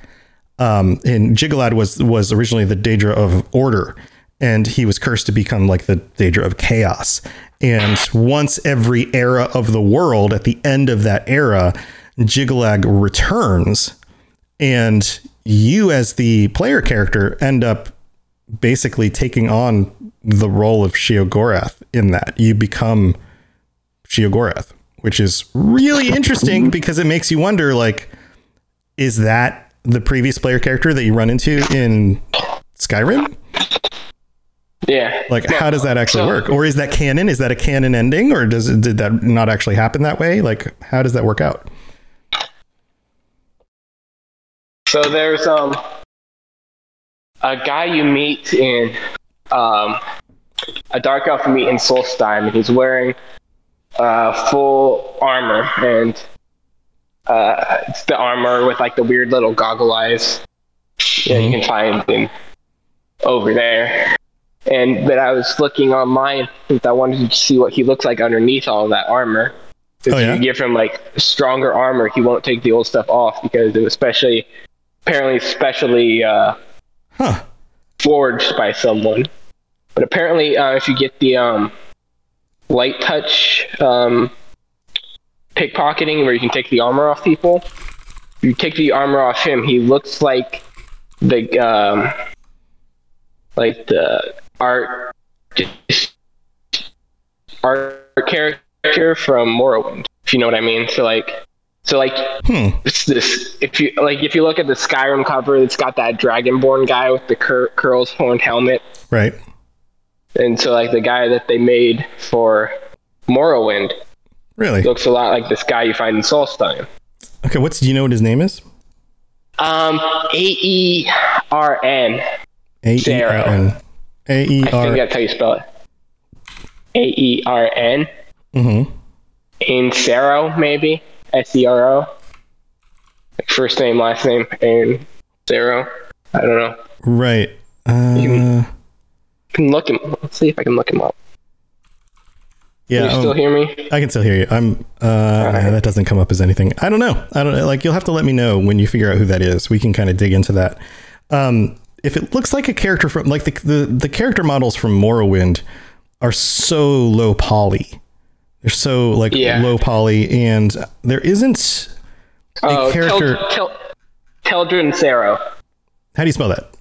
Um, and Jyggalag was was originally the Daedra of Order, and he was cursed to become like the Daedra of Chaos. And once every era of the world, at the end of that era, Jyggalag returns, and you as the player character end up basically taking on the role of Sheogorath in that. You become Sheogorath, which is really interesting [laughs] because it makes you wonder like is that the previous player character that you run into in Skyrim? Yeah. Like how does that actually So- work? Or is that canon? Is that a canon ending or does it, did that not actually happen that way? Like how does that work out? So there's um a guy you meet in um a dark elf you meet in Solstheim, and he's wearing uh full armor, and uh it's the armor with like the weird little goggle eyes. Yeah, you can find him over there. And but I was looking online since I wanted to see what he looks like underneath all of that armor. If Oh, yeah? you give him like stronger armor, he won't take the old stuff off because especially apparently specially uh, Huh. forged by someone. But apparently, uh, if you get the um, light touch um, pickpocketing, where you can take the armor off people, you take the armor off him. He looks like the um, like the art art character from Morrowind. If you know what I mean. So like, so like Hmm. it's this if you like if you look at the Skyrim cover, it's got that Dragonborn guy with the cur- curls horned helmet, Right. and so like the guy that they made for Morrowind Really? looks a lot like this guy you find in Solstheim. Okay, what's do you know what his name is? Um, A E R N. A E R N. A E I think that's how you spell it. A E R N. Mhm. In Sero, maybe S E R O. Like first name, last name, and zero. I don't know. Right. Uh, You can look him. Let's see if I can look him up. yeah. Can you um, still hear me? I can still hear you. I'm. Uh, that doesn't come up as anything. I don't know. I don't like. You'll have to let me know when you figure out who that is. We can kind of dig into that. Um, if it looks like a character from like the the, the character models from Morrowind are so low poly. They're so like Yeah. low poly, and there isn't a Oh, character. Tel- Tel- Teldryn Sero. how do you spell that?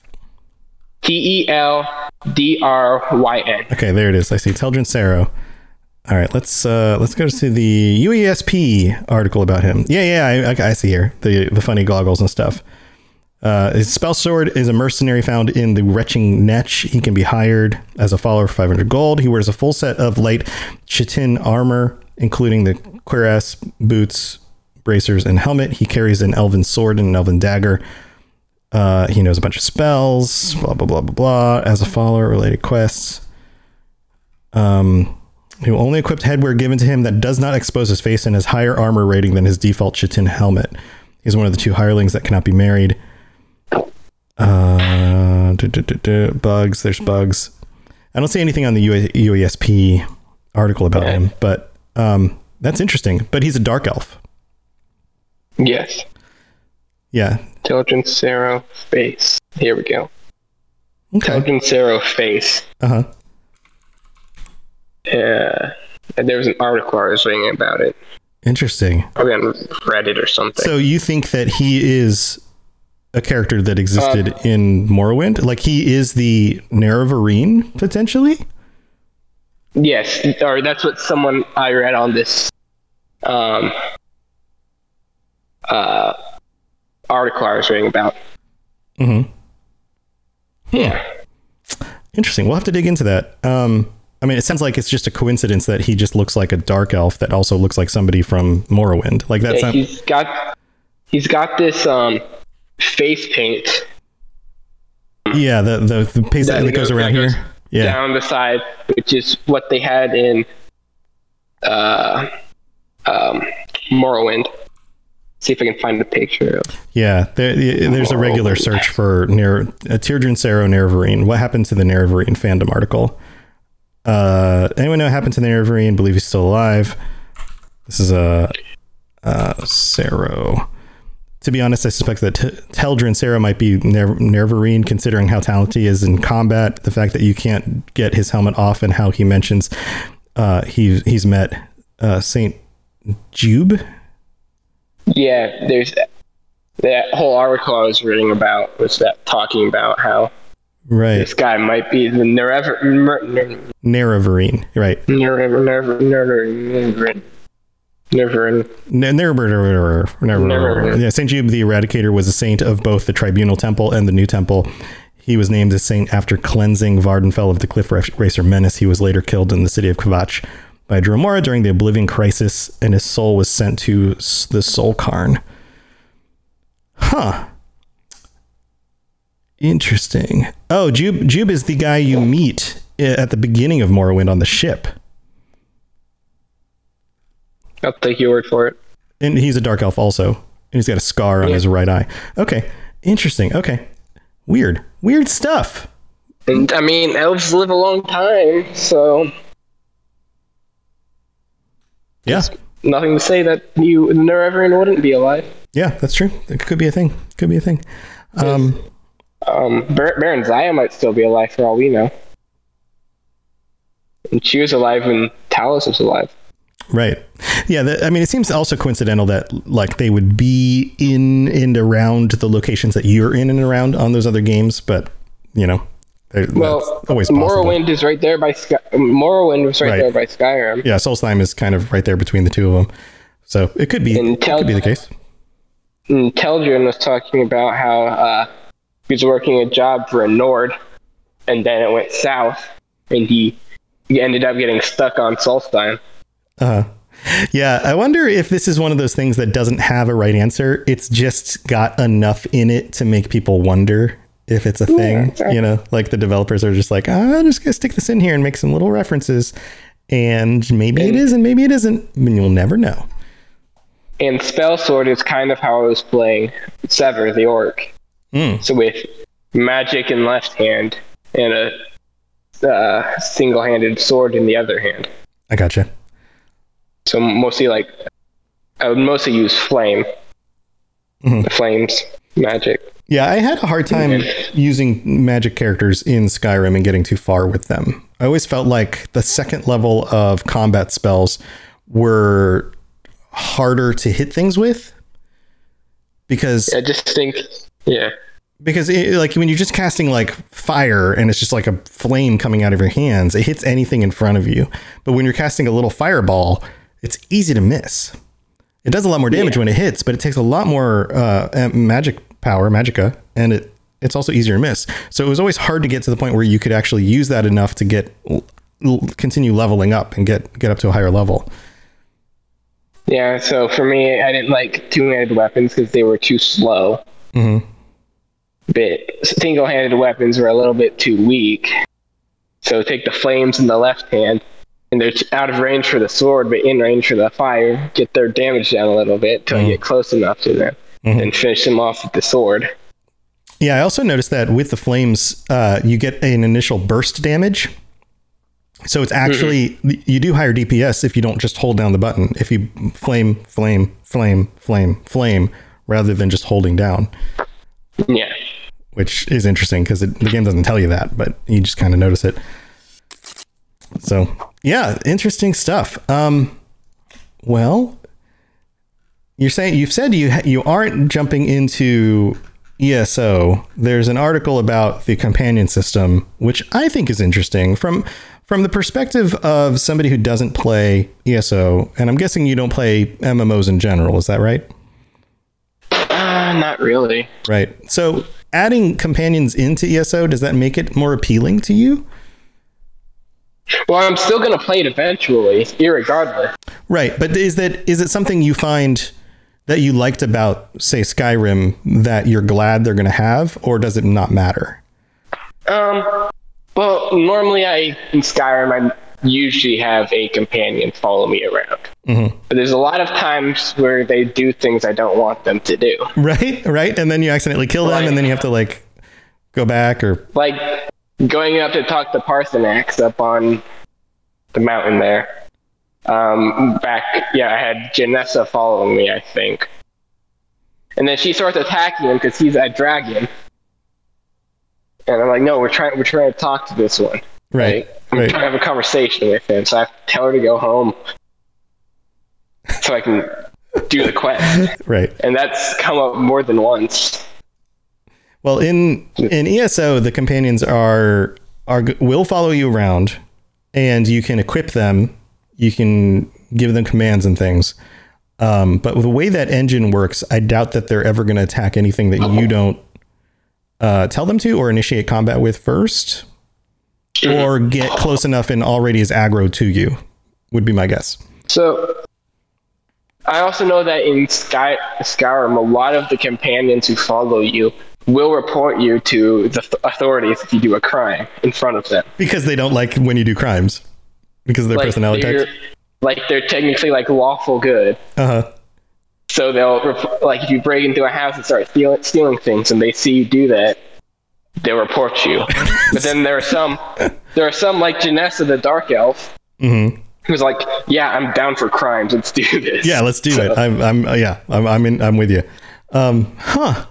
T E L D R Y N. Okay, there it is. I see Teldryn Sero. All right, let's uh, let's go to the UESP article about him. Yeah, yeah, I, I, I see here the the funny goggles and stuff. Uh, his spell sword is a mercenary found in the Retching Netch. He can be hired as a follower for 500 gold. He wears a full set of light chitin armor, including the cuirass, boots, bracers, and helmet. He carries an elven sword and an elven dagger. Uh, he knows a bunch of spells, blah, blah, blah, blah, blah. As a follower, related quests. Um, he will only equip headwear given to him that does not expose his face and has higher armor rating than his default chitin helmet. He's one of the two hirelings that cannot be married. Uh, duh, duh, duh, duh, bugs. There's bugs. I don't see anything on the UA, UASP article about him, but um, that's interesting. But he's a dark elf. Yes. Yeah. Teldryn Sero face. Here we go. Okay. Teldryn Sero face. Uh huh. Uh, and there was an article I was reading about it. Interesting. Probably on Reddit or something. So you think that he is a character that existed in Morrowind? Like he is the Nerevarine potentially? yes, or that's what someone I read on this um, uh, article I was reading about. Mm-hmm. Yeah. Interesting. We'll have to dig into that. Um, I mean, it sounds like it's just a coincidence that he just looks like a dark elf that also looks like somebody from Morrowind. Like that's Yeah, not. he's got he's got this um, face paint Yeah, the the, the pace that, that goes goes- around goes here. Yeah. down the side, which is what they had in uh, um, Morrowind. see if I can find a picture of. Yeah, there, there's a regular search for Ner- uh, Tyrdran Sero Nerevarine. What happened to the Nerevarine fandom article? Uh, anyone know what happened to the Nerevarine? Believe he's still alive. This is a uh, Sero. To be honest, I suspect that Teldryn Sero might be Ner- Nerevarine, considering how talented he is in combat. The fact that you can't get his helmet off, and how he mentions uh, he he's met uh, Saint Jiub. Yeah, there's that whole article I was reading about was that talking about how Right, this guy might be the Nerever, Ner- Nerevarine. Right. Nerever, Nerever, Nerever, Nerever, N- Never, never, never, Never. Yeah, Saint Jiub the Eradicator was a saint of both the Tribunal Temple and the New Temple. He was named a saint after cleansing Vvardenfell of the Cliff Racer menace. He was later killed in the city of Kvatch by Dremora during the Oblivion Crisis, and his soul was sent to the Soul Cairn. Huh. Interesting. Oh, Jiub, Jiub is the guy you meet eh, at the beginning of Morrowind on the ship. I'll take your word for it. And he's a dark elf also. And he's got a scar on Yeah. his right eye. Okay. Interesting. Okay. Weird. Weird stuff. And I mean, elves live a long time, so Yeah. nothing to say that you the Nerevarine wouldn't be alive. Yeah, that's true. It could be a thing. Could be a thing. Um, Um, Bar- Barenziah might still be alive for all we know. And she was alive when Talos was alive. Right. Yeah. The, I mean, it seems also coincidental that like they would be in and around the locations that you're in and around on those other games, but you know, Well, always possible. Morrowind is right there by Sky- Morrowind was right, Right. there by Skyrim. Yeah, Solstheim is kind of right there between the two of them. So it could be, it could be the case. And Teldryn was talking about how uh, he was working a job for a Nord, and then it went south, and he, he ended up getting stuck on Solstheim. Uh, yeah, I wonder if this is one of those things that doesn't have a right answer. It's just got enough in it to make people wonder if it's a thing. exactly. You know, like the developers are just like, ah, I'm just gonna stick this in here and make some little references, and maybe it is, and maybe it isn't. I mean, you'll never know. And Spell Sword is kind of how I was playing Sever the Orc. Mm. So with magic in left hand and a uh, single-handed sword in the other hand. I gotcha. So mostly like I would mostly use flame, Mhm. flames magic. Yeah, I had a hard time using magic characters in Skyrim and getting too far with them. I always felt like the second level of combat spells were harder to hit things with because I just think, yeah, because it, like when you're just casting like fire and it's just like a flame coming out of your hands, it hits anything in front of you. But when you're casting a little fireball, it's easy to miss. It does a lot more damage when it hits, but it takes a lot more uh, magic power, magica, and it it's also easier to miss. So it was always hard to get to the point where you could actually use that enough to get continue leveling up and get get up to a higher level. yeah. So for me, I didn't like two-handed weapons because they were too slow. Mm-hmm. But single-handed weapons were a little bit too weak. So take the flames in the left hand, and they're out of range for the sword, but in range for the fire. Get their damage down a little bit till you get mm-hmm. close enough to them, mm-hmm. and finish them off with the sword. Yeah, I also noticed that with the flames, uh, you get an initial burst damage. So it's mm-hmm. actually you do higher DPS if you don't just hold down the button. If you flame, flame, flame, flame, flame, rather than just holding down, Yeah. which is interesting because the game doesn't tell you that, but you just kind of notice it. So yeah, interesting stuff. Um, well, you're saying you've said you you aren't jumping into ESO. There's an article about the companion system, which I think is interesting from from the perspective of somebody who doesn't play ESO, and I'm guessing you don't play MMOs in general. Is that right? Uh, not really. Right. So adding companions into ESO does that make it more appealing to you? Well, I'm still gonna play it eventually, irregardless. Right, but is that is it something you find that you liked about say Skyrim that you're glad they're going to have or does it not matter? Um, well, normally I in Skyrim I usually have a companion follow me around. Mhm. But there's a lot of times where they do things I don't want them to do. [laughs] Right, right, and then you accidentally kill them, and then you have to like go back or Like going up to talk to Paarthurnax up on the mountain there. Um, back, yeah, I had Jenassa following me, I think. And then she starts attacking him because he's that dragon. And I'm like, no, we're trying, we're trying to talk to this one. right, I'm right. trying to have a conversation with him, so I have to tell her to go home so I can do the quest. [laughs] right. And that's come up more than once. Well, in in ESO, the companions are are will follow you around, and you can equip them. You can give them commands and things. Um, but the way that engine works, I doubt that they're ever going to attack anything that you don't uh, tell them to or initiate combat with first, or get close enough and already is aggro to you. Would be my guess. So I also know that in Sky Skyrim, a lot of the companions who follow you will report you to the th- authorities if you do a crime in front of them. Because they don't like when you do crimes, because of their personality they're, types. like they're technically like lawful good. Uh huh. So they'll rep- like if you break into a house and start stealing, stealing things, and they see you do that, they'll report you. [laughs] but then there are some, there are some like Jenassa the Dark Elf, hmm who's like, "Yeah, I'm down for crimes. Let's do this." Yeah, let's do So- it. [laughs] I'm, I'm, yeah, I'm, I'm in, I'm with you. Um, huh.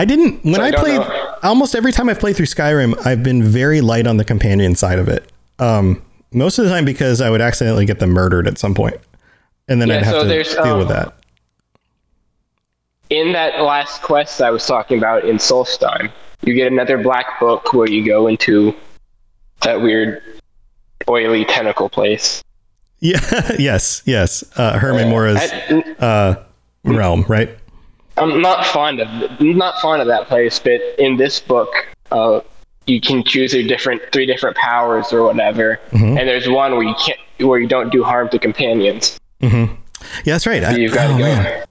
I didn't when So I I played. know. Almost every time I've played through Skyrim, I've been very light on the companion side of it. Um, most of the time because I would accidentally get them murdered at some point, and then Yeah, I'd have so to deal with um, that. in that last quest I was talking about in Solstheim, you get another black book where you go into that weird oily tentacle place. [laughs] Yeah. yes. Yes. Uh, Hermaeus Mora's I, uh, realm, right? I'm not fond of not fond of that place, but in this book, uh, you can choose your different three different powers or whatever, Mm-hmm. and there's one where you can't where you don't do harm to companions. Yeah, that's right. I, You've got to oh, go. man.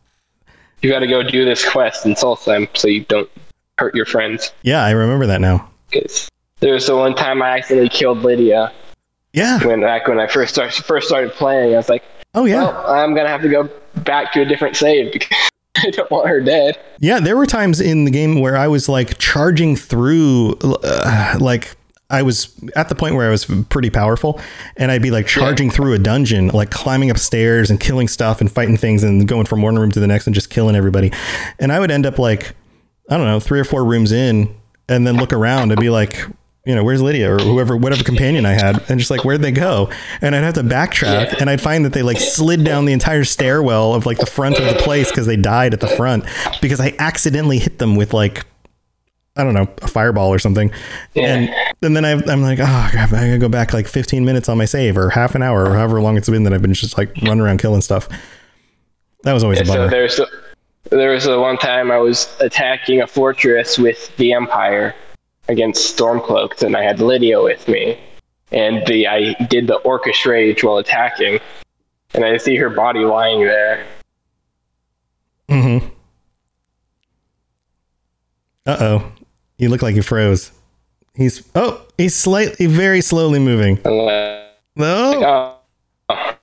You got to go do this quest and in Solstheim so you don't hurt your friends. Yeah, I remember that now. 'Cause there was the one time I accidentally killed Lydia Yeah. when back when I first started first started playing. I was like, Oh yeah. well, I'm gonna have to go back to a different save because [laughs] I don't want her dead. Yeah, there were times in the game where I was like charging through, uh, like I was at the point where I was pretty powerful, and I'd be like charging through a dungeon, like climbing upstairs and killing stuff and fighting things and going from one room to the next and just killing everybody. And I would end up like, I don't know, three or four rooms in, and then look around and be like, you know, where's Lydia or whoever, whatever companion I had, and just like, where'd they go? And I'd have to backtrack, Yeah. and I'd find that they like slid down the entire stairwell of like the front of the place because they died at the front because I accidentally hit them with like, I don't know, a fireball or something. And and then I, I'm like, oh, crap, I gotta go back like 15 minutes on my save or half an hour or however long it's been that I've been just like running around killing stuff. That was always a So bummer. there's the, there was the one time I was attacking a fortress with the Empire against Stormcloaks, and I had Lydia with me, and the I did the Orcish Rage while attacking, and I see her body lying there. Mm-hmm. Uh oh. You look like you froze. He's oh, he's slightly very slowly moving. Like, No, oh,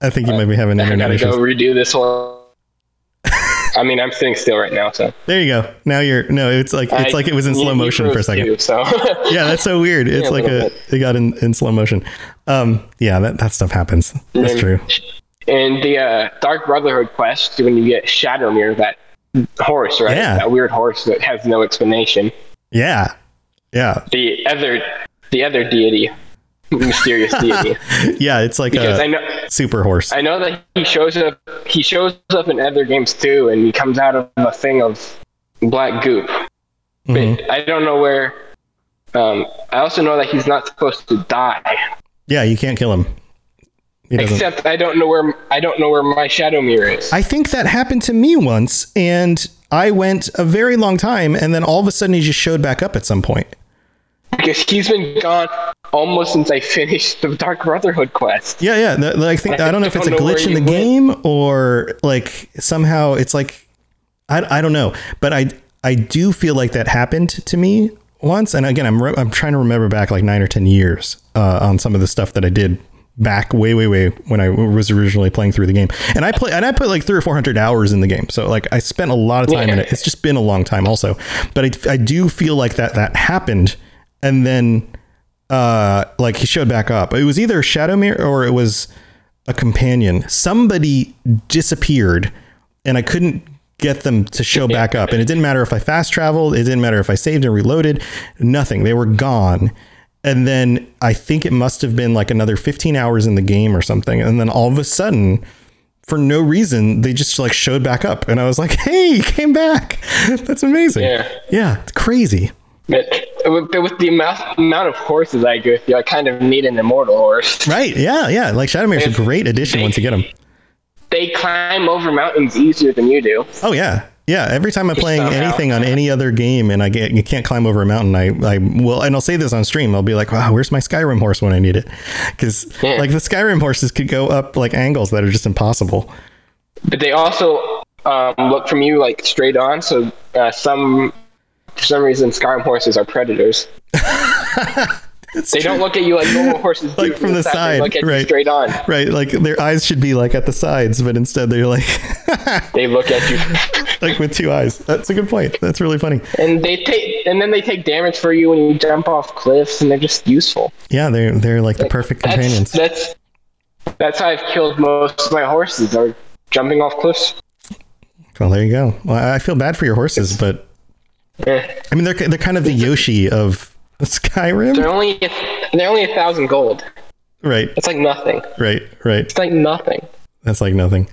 I think you might be having I internet gotta issues. go redo this one. I mean, I'm sitting still right now, so There you go. Now you're no, it's like it's I- like it was in slow motion for a second. too, so [laughs] Yeah, that's so weird. [laughs] It's Yeah, like a bit. it got in, in slow motion. Um, yeah, that, that stuff happens. That's And- true. And the uh, Dark Brotherhood quest, when you get Shadowmere, that horse, right? Yeah. That weird horse that has no explanation. Yeah, yeah, The other, the other deity, [laughs] mysterious deity. [laughs] yeah. It's like Because I a know, super horse. I know that he shows up. He shows up in other games too, and he comes out of a thing of black goop. But Mhm. I don't know where. Um, I also know that he's not supposed to die. Yeah, you can't kill him. Except I don't know where I don't know where my Shadowmere is. I think that happened to me once, and I went a very long time, and then all of a sudden he just showed back up at some point. Because he's been gone almost since I finished the Dark Brotherhood quest. Yeah, yeah. the- I think I don't know if it's a don't know where glitch in the went. game or like somehow it's like I, I don't know, but I I do feel like that happened to me once. And again, I'm re- I'm trying to remember back like nine or ten years. uh, on some of the stuff that I did back way, way, way when I was originally playing through the game. And I play and I put like three or four hundred hours in the game. So like I spent a lot of time in it. It's just been a long time also. But I, I do feel like that that happened, and then uh like he showed back up. It was either Shadowmere or it was a companion. Somebody disappeared, and I couldn't get them to show back up. And it didn't matter if I fast traveled. It didn't matter if I saved and reloaded. Nothing. They were gone. And then I think it must have been like another 15 hours in the game or something. And then all of a sudden, for no reason, they just like showed back up. And I was like, hey, came back. [laughs] That's amazing. Yeah. Yeah. It's crazy. But with, but with the amount, amount of horses I go through, I kind of need an immortal horse. Right. Yeah. Yeah. Like Shadowmere's a great addition once you get them. They climb over mountains easier than you do. Oh yeah, yeah. Every time I'm playing anything on any other game and I get you can't climb over a mountain, I I will and I'll say this on stream. I'll be like, wow, where's my Skyrim horse when I need it? [laughs] Because Yeah. like the Skyrim horses could go up like angles that are just impossible. But they also um, look from you like straight on. So uh, some, for some reason, Skyrim horses are predators. [laughs] they don't look at you like normal horses do. Like from the They side, look at right. you straight on. Right, like their eyes should be like at the sides, but instead they're like [laughs] They look at you, like with two eyes. That's a good point. That's really funny. and they take, and then they take damage for you when you jump off cliffs, and they're just useful. Yeah, they're they're like the perfect That's companions. that's that's how I've killed most of my horses. Are jumping off cliffs. Well, there you go. Well, I feel bad for your horses, but Eh. I mean they're they're kind of the Yoshi of Skyrim. They're only they're only a thousand gold. Right, It's like nothing. right, right. It's like nothing That's like nothing. to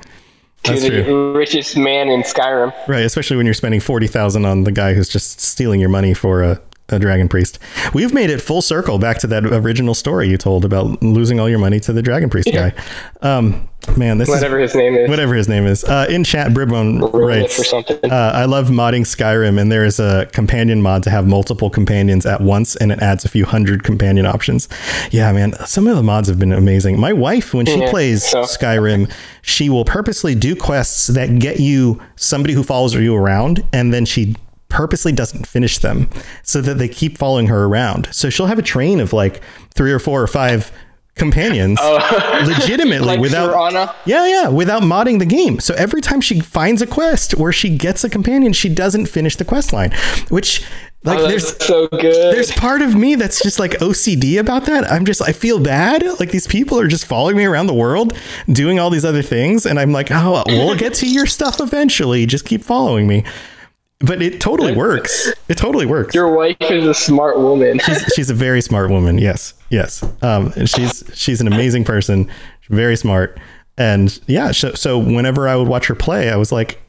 That's the true. richest man in Skyrim. Right, especially when you're spending forty thousand on the guy who's just stealing your money for a, a dragon priest. We've made it full circle back to that original story you told about losing all your money to the dragon priest Yeah. guy. Um, man, this Whatever is his name is. whatever his name is. Uh, in chat, Bribone writes, for something. uh, "I love modding Skyrim, and there is a companion mod to have multiple companions at once, and it adds a few hundred companion options. Yeah, man, some of the mods have been amazing. My wife, when she Yeah, plays so- Skyrim, she will purposely do quests that get you somebody who follows you around, and then she purposely doesn't finish them so that they keep following her around. So she'll have a train of like three or four or five companions oh. [laughs] legitimately like without yeah, yeah, without modding the game. So every time she finds a quest where she gets a companion, she doesn't finish the quest line, which like Oh, there's so good. there's part of me that's just like OCD about that. I'm just I feel bad. Like these people are just following me around the world doing all these other things and I'm like, "Oh, we'll get to your stuff eventually. Just keep following me." But it totally works. It totally works. Your wife is a smart woman. she's, she's a very smart woman. Yes, yes. Um, and she's she's an amazing person, very smart, and yeah. So, so whenever I would watch her play, I was like,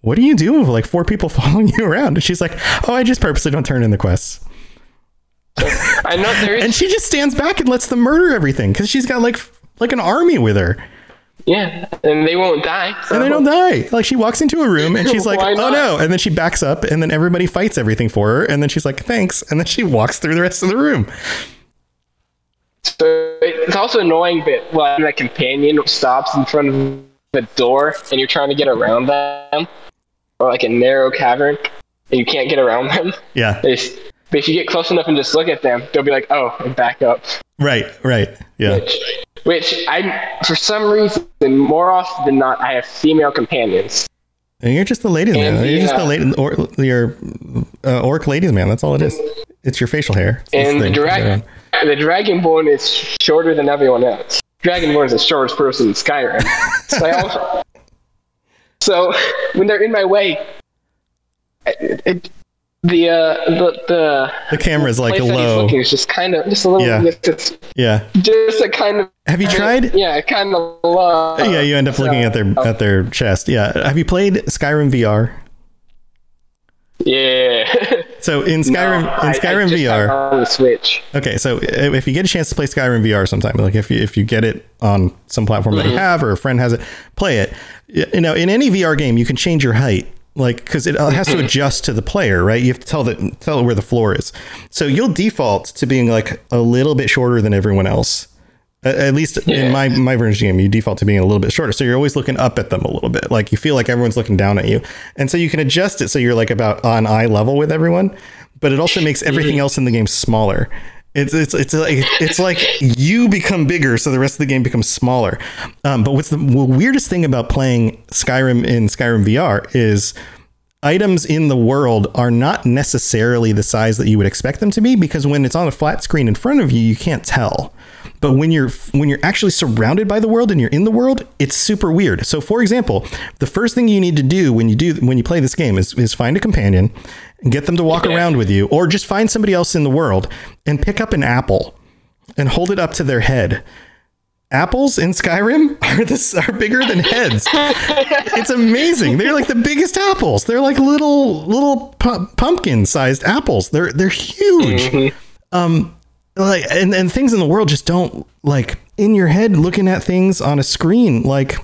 "What are you doing with like four people [laughs] following you around?" And she's like, "Oh, I just purposely don't turn in the quests." [laughs] I know there is. And she just stands back and lets them murder everything because she's got like like an army with her, yeah, and they won't die. So. and they don't die. Like she walks into a room and she's [laughs] like, "Oh no!" And then she backs up, and then everybody fights everything for her, and then she's like, "Thanks," and then she walks through the rest of the room. So it's also annoying that when a companion stops in front of the door and you're trying to get around them, or like a narrow cavern, and you can't get around them. Yeah, [laughs] They s- But if you get close enough and just look at them, they'll be like, "Oh," and back up. right, right. Yeah. Which, which I, for some reason, more often than not, I have female companions. And you're just the ladies man. And You're just the the, lady, or, your uh, orc ladies man. That's all it is. It's your facial hair. It's And the dragon, the dragonborn is shorter than everyone else. Dragonborn is the shortest person in Skyrim. so, I also, [laughs] so when they're in my way, it, it, the uh, the the The camera's like place that he's low. looking is just kind of just a little Yeah. just, Yeah. just a kind of Have you tried? yeah kind of low. yeah, you end up looking at their at their chest. Yeah. Have you played Skyrim VR? yeah. [laughs] So in Skyrim No, in I- I Skyrim got it VR. on the Switch. Okay, so if you get a chance to play Skyrim VR sometime, like if you, if you get it on some platform that you mhm. have or a friend has it, play it. You know, in any VR game, you can change your height, like because it uh, has to [clears throat] adjust to the player, right? You have to tell that tell it where the floor is. So you'll default to being like a little bit shorter than everyone else. At, least in my my version of the game, you default to being a little bit shorter. So you're always looking up at them a little bit, like you feel like everyone's looking down at you, and so you can adjust it so you're like about on eye level with everyone. But it also makes everything else in the game smaller. It's it's it's like it's like you become bigger, so the rest of the game becomes smaller. Um, but what's the weirdest thing about playing Skyrim in Skyrim VR is items in the world are not necessarily the size that you would expect them to be because when it's on a flat screen in front of you, you can't tell. But when you're when you're actually surrounded by the world and you're in the world, it's super weird. So for example, the first thing you need to do when you do when you play this game is, is find a companion and get them to walk around with you, or just find somebody else in the world and pick up an apple and hold it up to their head. Apples in Skyrim are this are bigger than heads. [laughs] it's amazing. They're like the biggest apples. They're like little little pu- pumpkin sized apples. They're they're huge. Um, like and and things in the world just don't like in your head looking at things on a screen like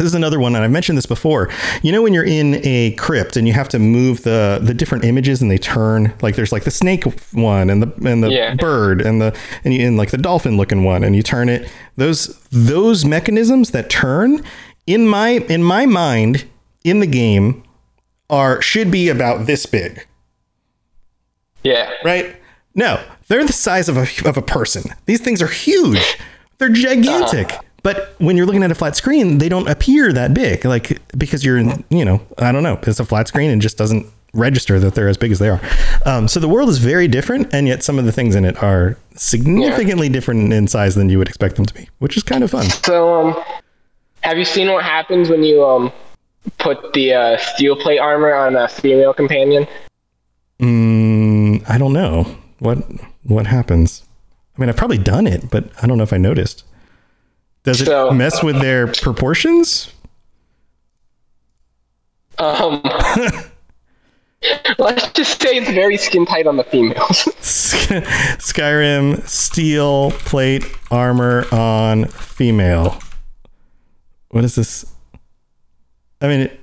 this is another one and i've mentioned this before you know when you're in a crypt and you have to move the the different images and they turn like there's like the snake one and the and the Yeah. bird and the and, you, and like the dolphin looking one and you turn it those those mechanisms that turn in my in my mind in the game are should be about this big Yeah. right? No, they're the size of a of a person. These things are huge. They're uh-huh. gigantic. But when you're looking at a flat screen, they don't appear that big, like because you're in, you know, I don't know, it's a flat screen and just doesn't register that they're as big as they are. Um, so the world is very different, and yet some of the things in it are significantly different in size than you would expect them to be, which is kind of fun. So, um, have you seen what happens when you um put the uh, steel plate armor on a female companion? Mm, I don't know what what happens. I mean, I've probably done it, but I don't know if I noticed. Does it So- [laughs] mess with their proportions? Um, [laughs] let's just say it's very skin tight on the females. [laughs] Skyrim steel plate armor on female. What is this? I mean, it,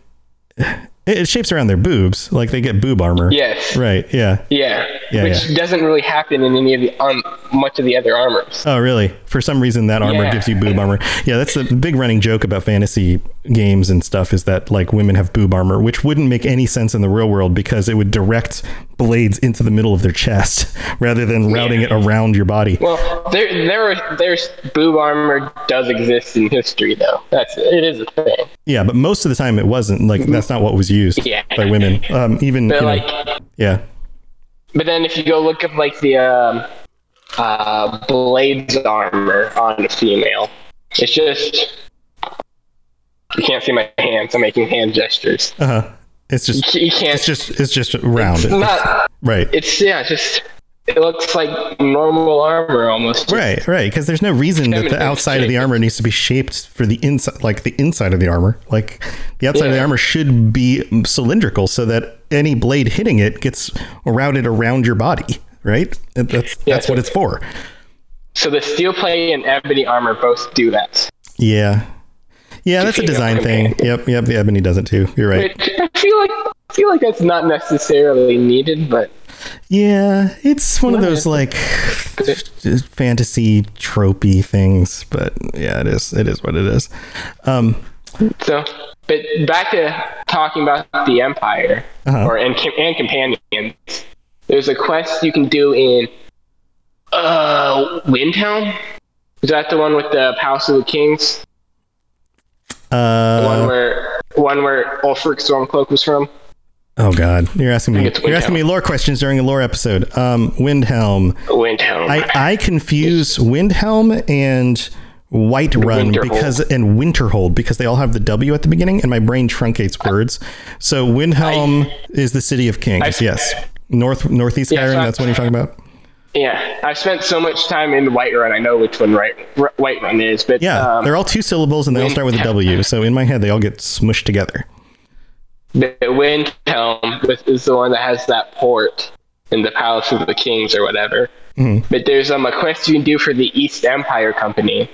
it, it shapes around their boobs, like they get boob armor. yes. Right. Yeah. Yeah. Yeah, Which yeah. doesn't really happen in any of the um, much of the other armors. Oh, really? For some reason, that armor Yeah. gives you boob armor. Yeah, that's the big running joke about fantasy games and stuff is that like women have boob armor, which wouldn't make any sense in the real world because it would direct blades into the middle of their chest [laughs] rather than routing it around your body. Well, there, there, are, there's boob armor does exist in history, though. That's it is a thing. Yeah, but most of the time it wasn't. Like that's not what was used Yeah. by women. Um, even But you know, like, yeah, but then if you go look up like the um, uh, blades armor on a female, it's just you can't see my hands. I'm making hand gestures. uh huh. It's just ca- you can't. it's just it's just round. It's not. right. It's yeah. It's just it looks like normal armor almost. Right, right. Because there's no reason that the outside of the armor needs to be shaped for the inside, like the inside of the armor. Like the outside of the armor should be cylindrical, so that any blade hitting it gets routed around your body. Right. And That's that's so- what it's for. So the steel plate and ebony armor both do that. Yeah. Yeah, that's a design thing. companion. Yep, yep. The ebony does it too. You're right. Which I feel like I feel like that's not necessarily needed, but Yeah, it's one of those like fantasy tropey things, but yeah, it is. It is what it is. Um, So, but back to talking about the Empire Uh-huh. or and, and companions. There's a quest you can do in uh Windhelm. Is that the one with the Palace of the Kings? The one uh, where one where Ulfric Stormcloak was from? oh god, you're asking me. You're asking me lore questions during a lore episode. Um, Windhelm. Windhelm. I I confuse Windhelm and Whiterun Winterhold. because and Winterhold because they all have the W at the beginning, and my brain truncates words. So Windhelm is the city of kings. I- yes, north northeast Yeah, Skyrim. so I- that's what you're talking about. Yeah, I've spent so much time in Whiterun. I know which one right R- Whiterun is, but Yeah, um, they're all two syllables and they all start with a W. So in my head, they all get smushed together. the Windhelm is the one that has that port in the Palace of the Kings or whatever. Mhm. But there's um, a quest you can do for the East Empire Company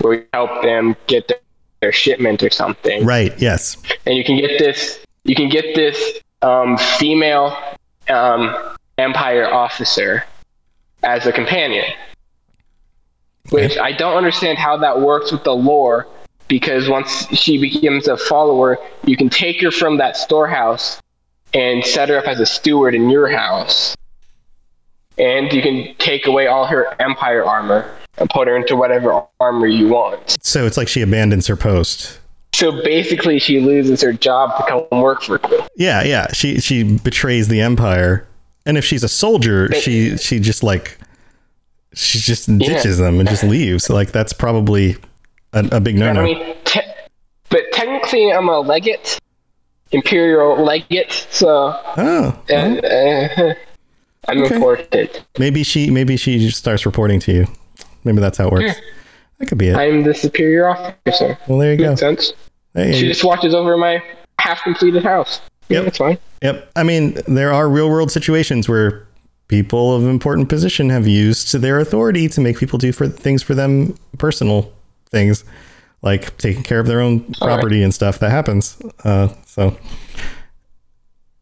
where you help them get their, their shipment or something. Right. Yes. And you can get this you can get this um, female um, Empire officer as a companion. Which I don't understand how that works with the lore because once she becomes a follower, you can take her from that storehouse and set her up as a steward in your house. and you can take away all her Empire armor and put her into whatever armor you want. So it's like she abandons her post. So basically, she loses her job to come work for you. Yeah, yeah. She she betrays the empire, and if she's a soldier, she she just like she just ditches them and just leaves. Like that's probably a, a big no I no. mean, te- but technically, I'm a legate, imperial legate, so Oh, uh, uh, I'm Okay. important. maybe she maybe she just starts reporting to you. Maybe that's how it works. That could be it. I'm the superior officer. Well, there you go. Makes sense. Hey, She just watches over my half-completed house. Yeah, Yep. [laughs] that's fine. Yep. I mean, there are real world situations where people of important position have used their authority to make people do for things for them personal things, like taking care of their own property and stuff. That happens. Uh, so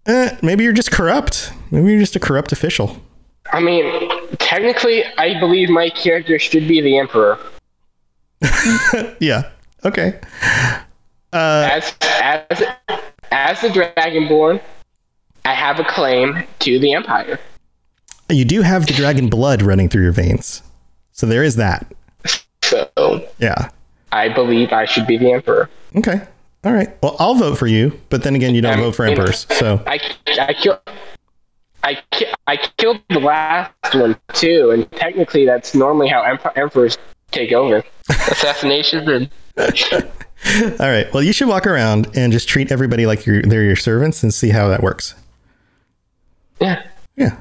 eh, maybe you're just corrupt. Maybe you're just a corrupt official. I mean, technically, I believe my character should be the emperor. [laughs] Yeah. Okay. As as as the dragonborn, I have a claim to the empire. You do have the dragon blood running through your veins. So there is that. So Yeah. I believe I should be the emperor. Okay. All right. Well, I'll vote for you, but then again, you don't Um, vote for emperors. So I I killed I, I killed the last one too, and technically that's normally how emp- emperors take over. [laughs] Assassinations and [laughs] [laughs] All right. Well, you should walk around and just treat everybody like you're, they're your servants and see how that works. yeah. Yeah.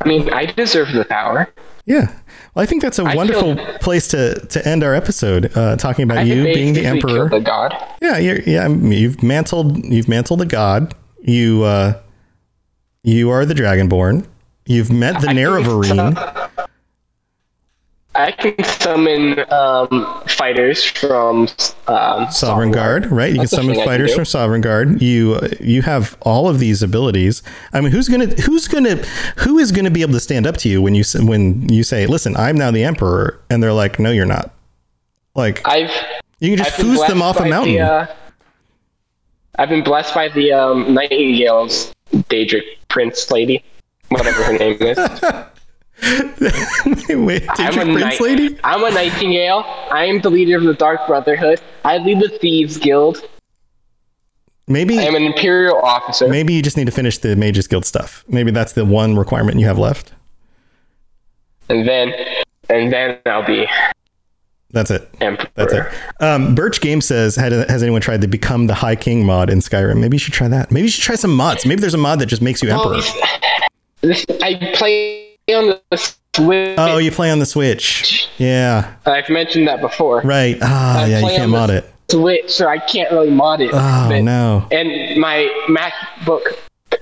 I mean, I deserve the power. Yeah. Well, I think that's a I wonderful killed- place to, to end our episode, uh, talking about I you being the emperor. the god. Yeah, you're, yeah. You've mantled. You've mantled the god. You uh, you are the dragonborn. You've met the can Nerevarine. I can summon um, fighters from um, Sovngarde, right? You can That's a summon I can fighters from Sovngarde. You uh, you have all of these abilities. I mean, who's gonna who's gonna who is gonna be able to stand up to you when you when you say, "Listen, I'm now the emperor," and they're like, "No, you're not." Like I've you can just foos them off a mountain. The, uh, I've been blessed by the um, Nightingale's Daedric Prince lady, whatever her name is. [laughs] [laughs] Wait, I'm a Prince lady? I'm a Nightingale. I am the leader of the Dark Brotherhood. I lead the Thieves Guild. Maybe I am an Imperial officer. maybe you just need to finish the Mages Guild stuff. Maybe that's the one requirement you have left. And then, and then I'll be That's it. Emperor. That's it. Um, Birch Game says, has anyone tried to become the High King mod in Skyrim? Maybe you should try that. Maybe you should try some mods. Maybe there's a mod that just makes you Well, emperor. this, I play on the Switch. Oh, you play on the Switch. Yeah. I've mentioned that before. Right. Ah, I yeah, you can't mod it. Switch, so I can't really mod it. Oh, But- no. And my MacBook,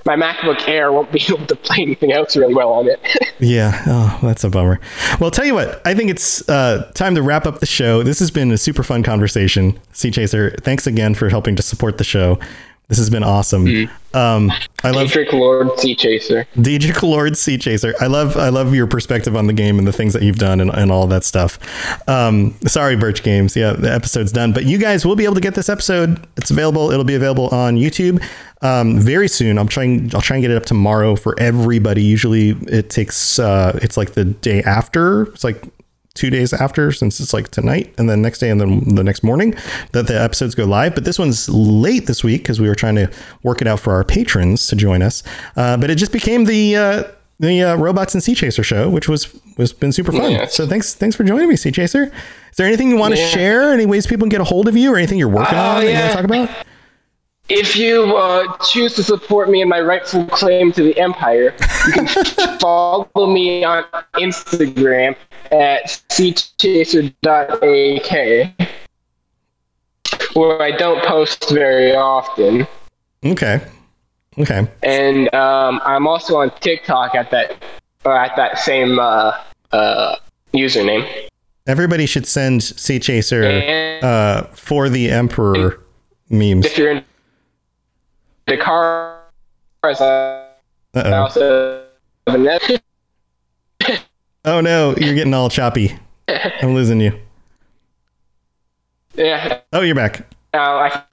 my MacBook Air won't be [laughs] able to play anything else really well on it. [laughs] Yeah. Oh, that's a bummer. Well, tell you what, I think it's uh, time to wrap up the show. This has been a super fun conversation. Seachaser, thanks again for helping to support the show. This has been awesome. Um, I love Patrick Lord Seachaser. DJ Lord Seachaser. I love I love your perspective on the game and the things that you've done and, and all that stuff. Um, sorry, Birch Games. Yeah, the episode's done, but you guys will be able to get this episode. It's available. It'll be available on YouTube um, very soon. I'm trying. I'll try and get it up tomorrow for everybody. Usually, it takes. Uh, it's like the day after. It's like two days after since it's like tonight and then next day and then the next morning that the episodes go live but this one's late this week because we were trying to work it out for our patrons to join us uh, but it just became the uh, the uh, robots and Seachaser show which was was been super fun Yes. so thanks thanks for joining me Seachaser is there anything you want to Yeah. share any ways people can get a hold of you or anything you're working Oh, on that you want yeah. to talk about If you uh, choose to support me in my rightful claim to the empire, you can [laughs] follow me on Instagram at seachaser.ak, where I don't post very often. okay okay And um, I'm also on TikTok at that or at that same uh, uh, username. everybody should send Seachaser And uh, for the emperor memes if you're in the car, I Uh-oh. also have a net. Oh no, you're getting all choppy. I'm losing you. Yeah, Oh, you're back. uh, I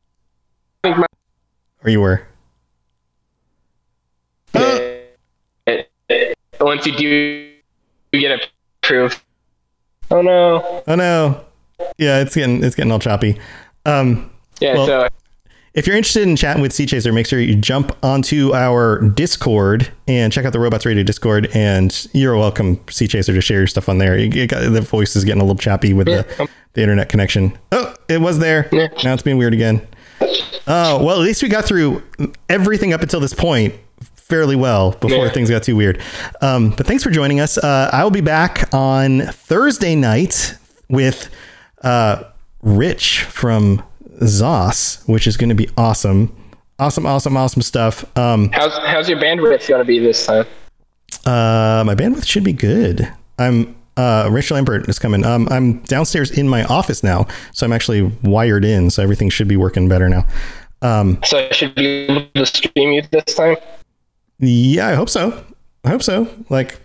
think my. Or you were. Uh, once you do you get approved. Oh no. Oh no. Yeah, it's getting it's getting all choppy. Um, Yeah. Well- so if you're interested in chatting with Seachaser, make sure you jump onto our Discord and check out the Robots Radio Discord. And you're welcome, Seachaser, to share your stuff on there. You got, the voice is getting a little choppy with Yeah. the, the internet connection. Oh, it was there. Yeah. Now it's being weird again. Oh, well, at least we got through everything up until this point fairly well before Yeah. things got too weird. Um, but thanks for joining us. Uh, I will be back on Thursday night with uh, Rich from ZOS, which is going to be awesome. Awesome, awesome, awesome stuff. Um, how's how's your bandwidth gonna be this time? uh, my bandwidth should be good. I'm uh, Rich Lambert is coming. Um, I'm downstairs in my office now, so I'm actually wired in, so everything should be working better now. Um, So I should be able to stream you this time. yeah, I hope so. I hope so. Like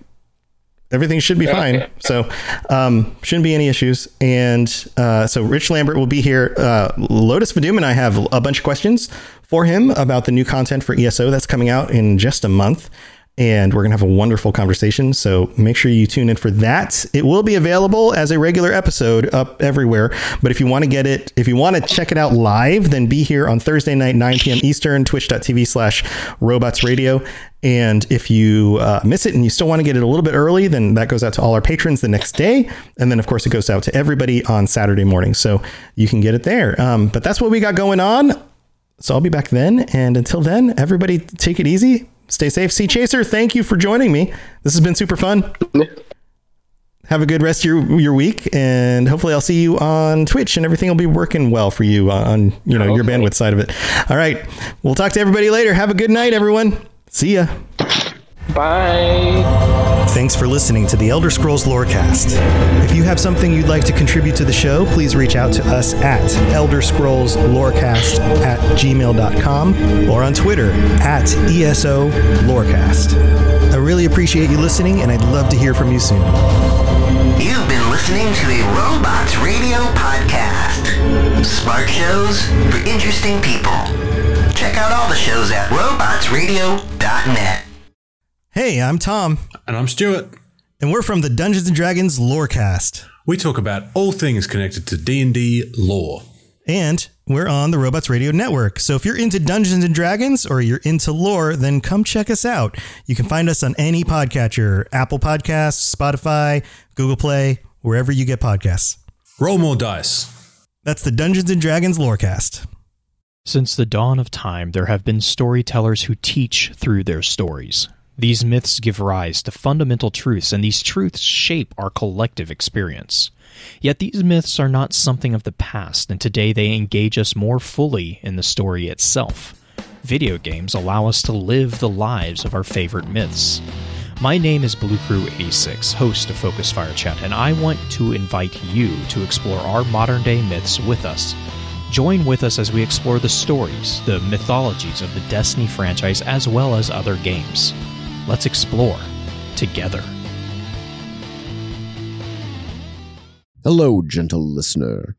everything should be fine. So um, shouldn't be any issues. And uh, so Rich Lambert will be here. Uh, Lotus Vadum and I have a bunch of questions for him about the new content for ESO that's coming out in just a month. And we're going to have a wonderful conversation. So make sure you tune in for that. It will be available as a regular episode up everywhere. But if you want to get it, if you want to check it out live, then be here on Thursday night, 9 p.m. Eastern, twitch.tv slash robots radio. And if you uh, miss it and you still want to get it a little bit early, then that goes out to all our patrons the next day. And then, of course, it goes out to everybody on Saturday morning. So you can get it there. Um, but that's what we got going on. So I'll be back then. And until then, everybody take it easy. Stay safe. Seachaser, thank you for joining me. This has been super fun. Have a good rest of your, your week, and hopefully I'll see you on Twitch, and everything will be working well for you on, on you know your bandwidth side of it. All right, we'll talk to everybody later. Have a good night, everyone. See ya. Bye. Thanks for listening to the Elder Scrolls Lorecast. If you have something you'd like to contribute to the show, please reach out to us at Elder Scrolls Lorecast at gmail.com or on Twitter at ESO Lorecast. I really appreciate you listening, and I'd love to hear from you soon. You've been listening to a Robots Radio podcast. Smart shows for interesting people. Check out all the shows at robotsradio.net. Hey, I'm Tom, And I'm Stuart. and we're from the Dungeons and Dragons Lorecast. We talk about all things connected to D&D lore. And we're on the Robots Radio Network. So if you're into Dungeons and Dragons or you're into lore, then come check us out. You can find us on any podcatcher Apple Podcasts, Spotify, Google Play, wherever you get podcasts. Roll more dice. That's the Dungeons and Dragons Lorecast. Since the dawn of time, there have been storytellers who teach through their stories. These myths give rise to fundamental truths, and these truths shape our collective experience. Yet these myths are not something of the past, and today they engage us more fully in the story itself. Video games allow us to live the lives of our favorite myths. My name is Blue Crew 86, host of Focus Fire Chat, and I want to invite you to explore our modern day myths with us. Join with us as we explore the stories, the mythologies of the Destiny franchise, as well as other games. Let's explore together. Hello, gentle listener.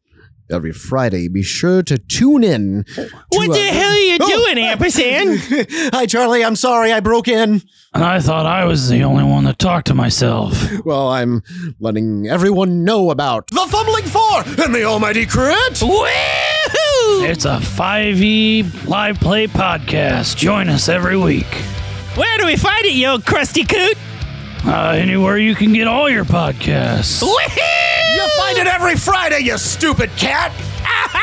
Every Friday, be sure to tune in. What the hell are you doing, ampersand? [laughs] Hi, Charlie. I'm sorry I broke in. I thought I was the only one that talked to myself. Well, I'm letting everyone know about the Fumbling Four and the Almighty Crit. Woohoo! It's a 5e live play podcast. Join us every week. Where do we find it, you old crusty coot? Uh, anywhere you can get all your podcasts. You find it every Friday, you stupid cat! [laughs]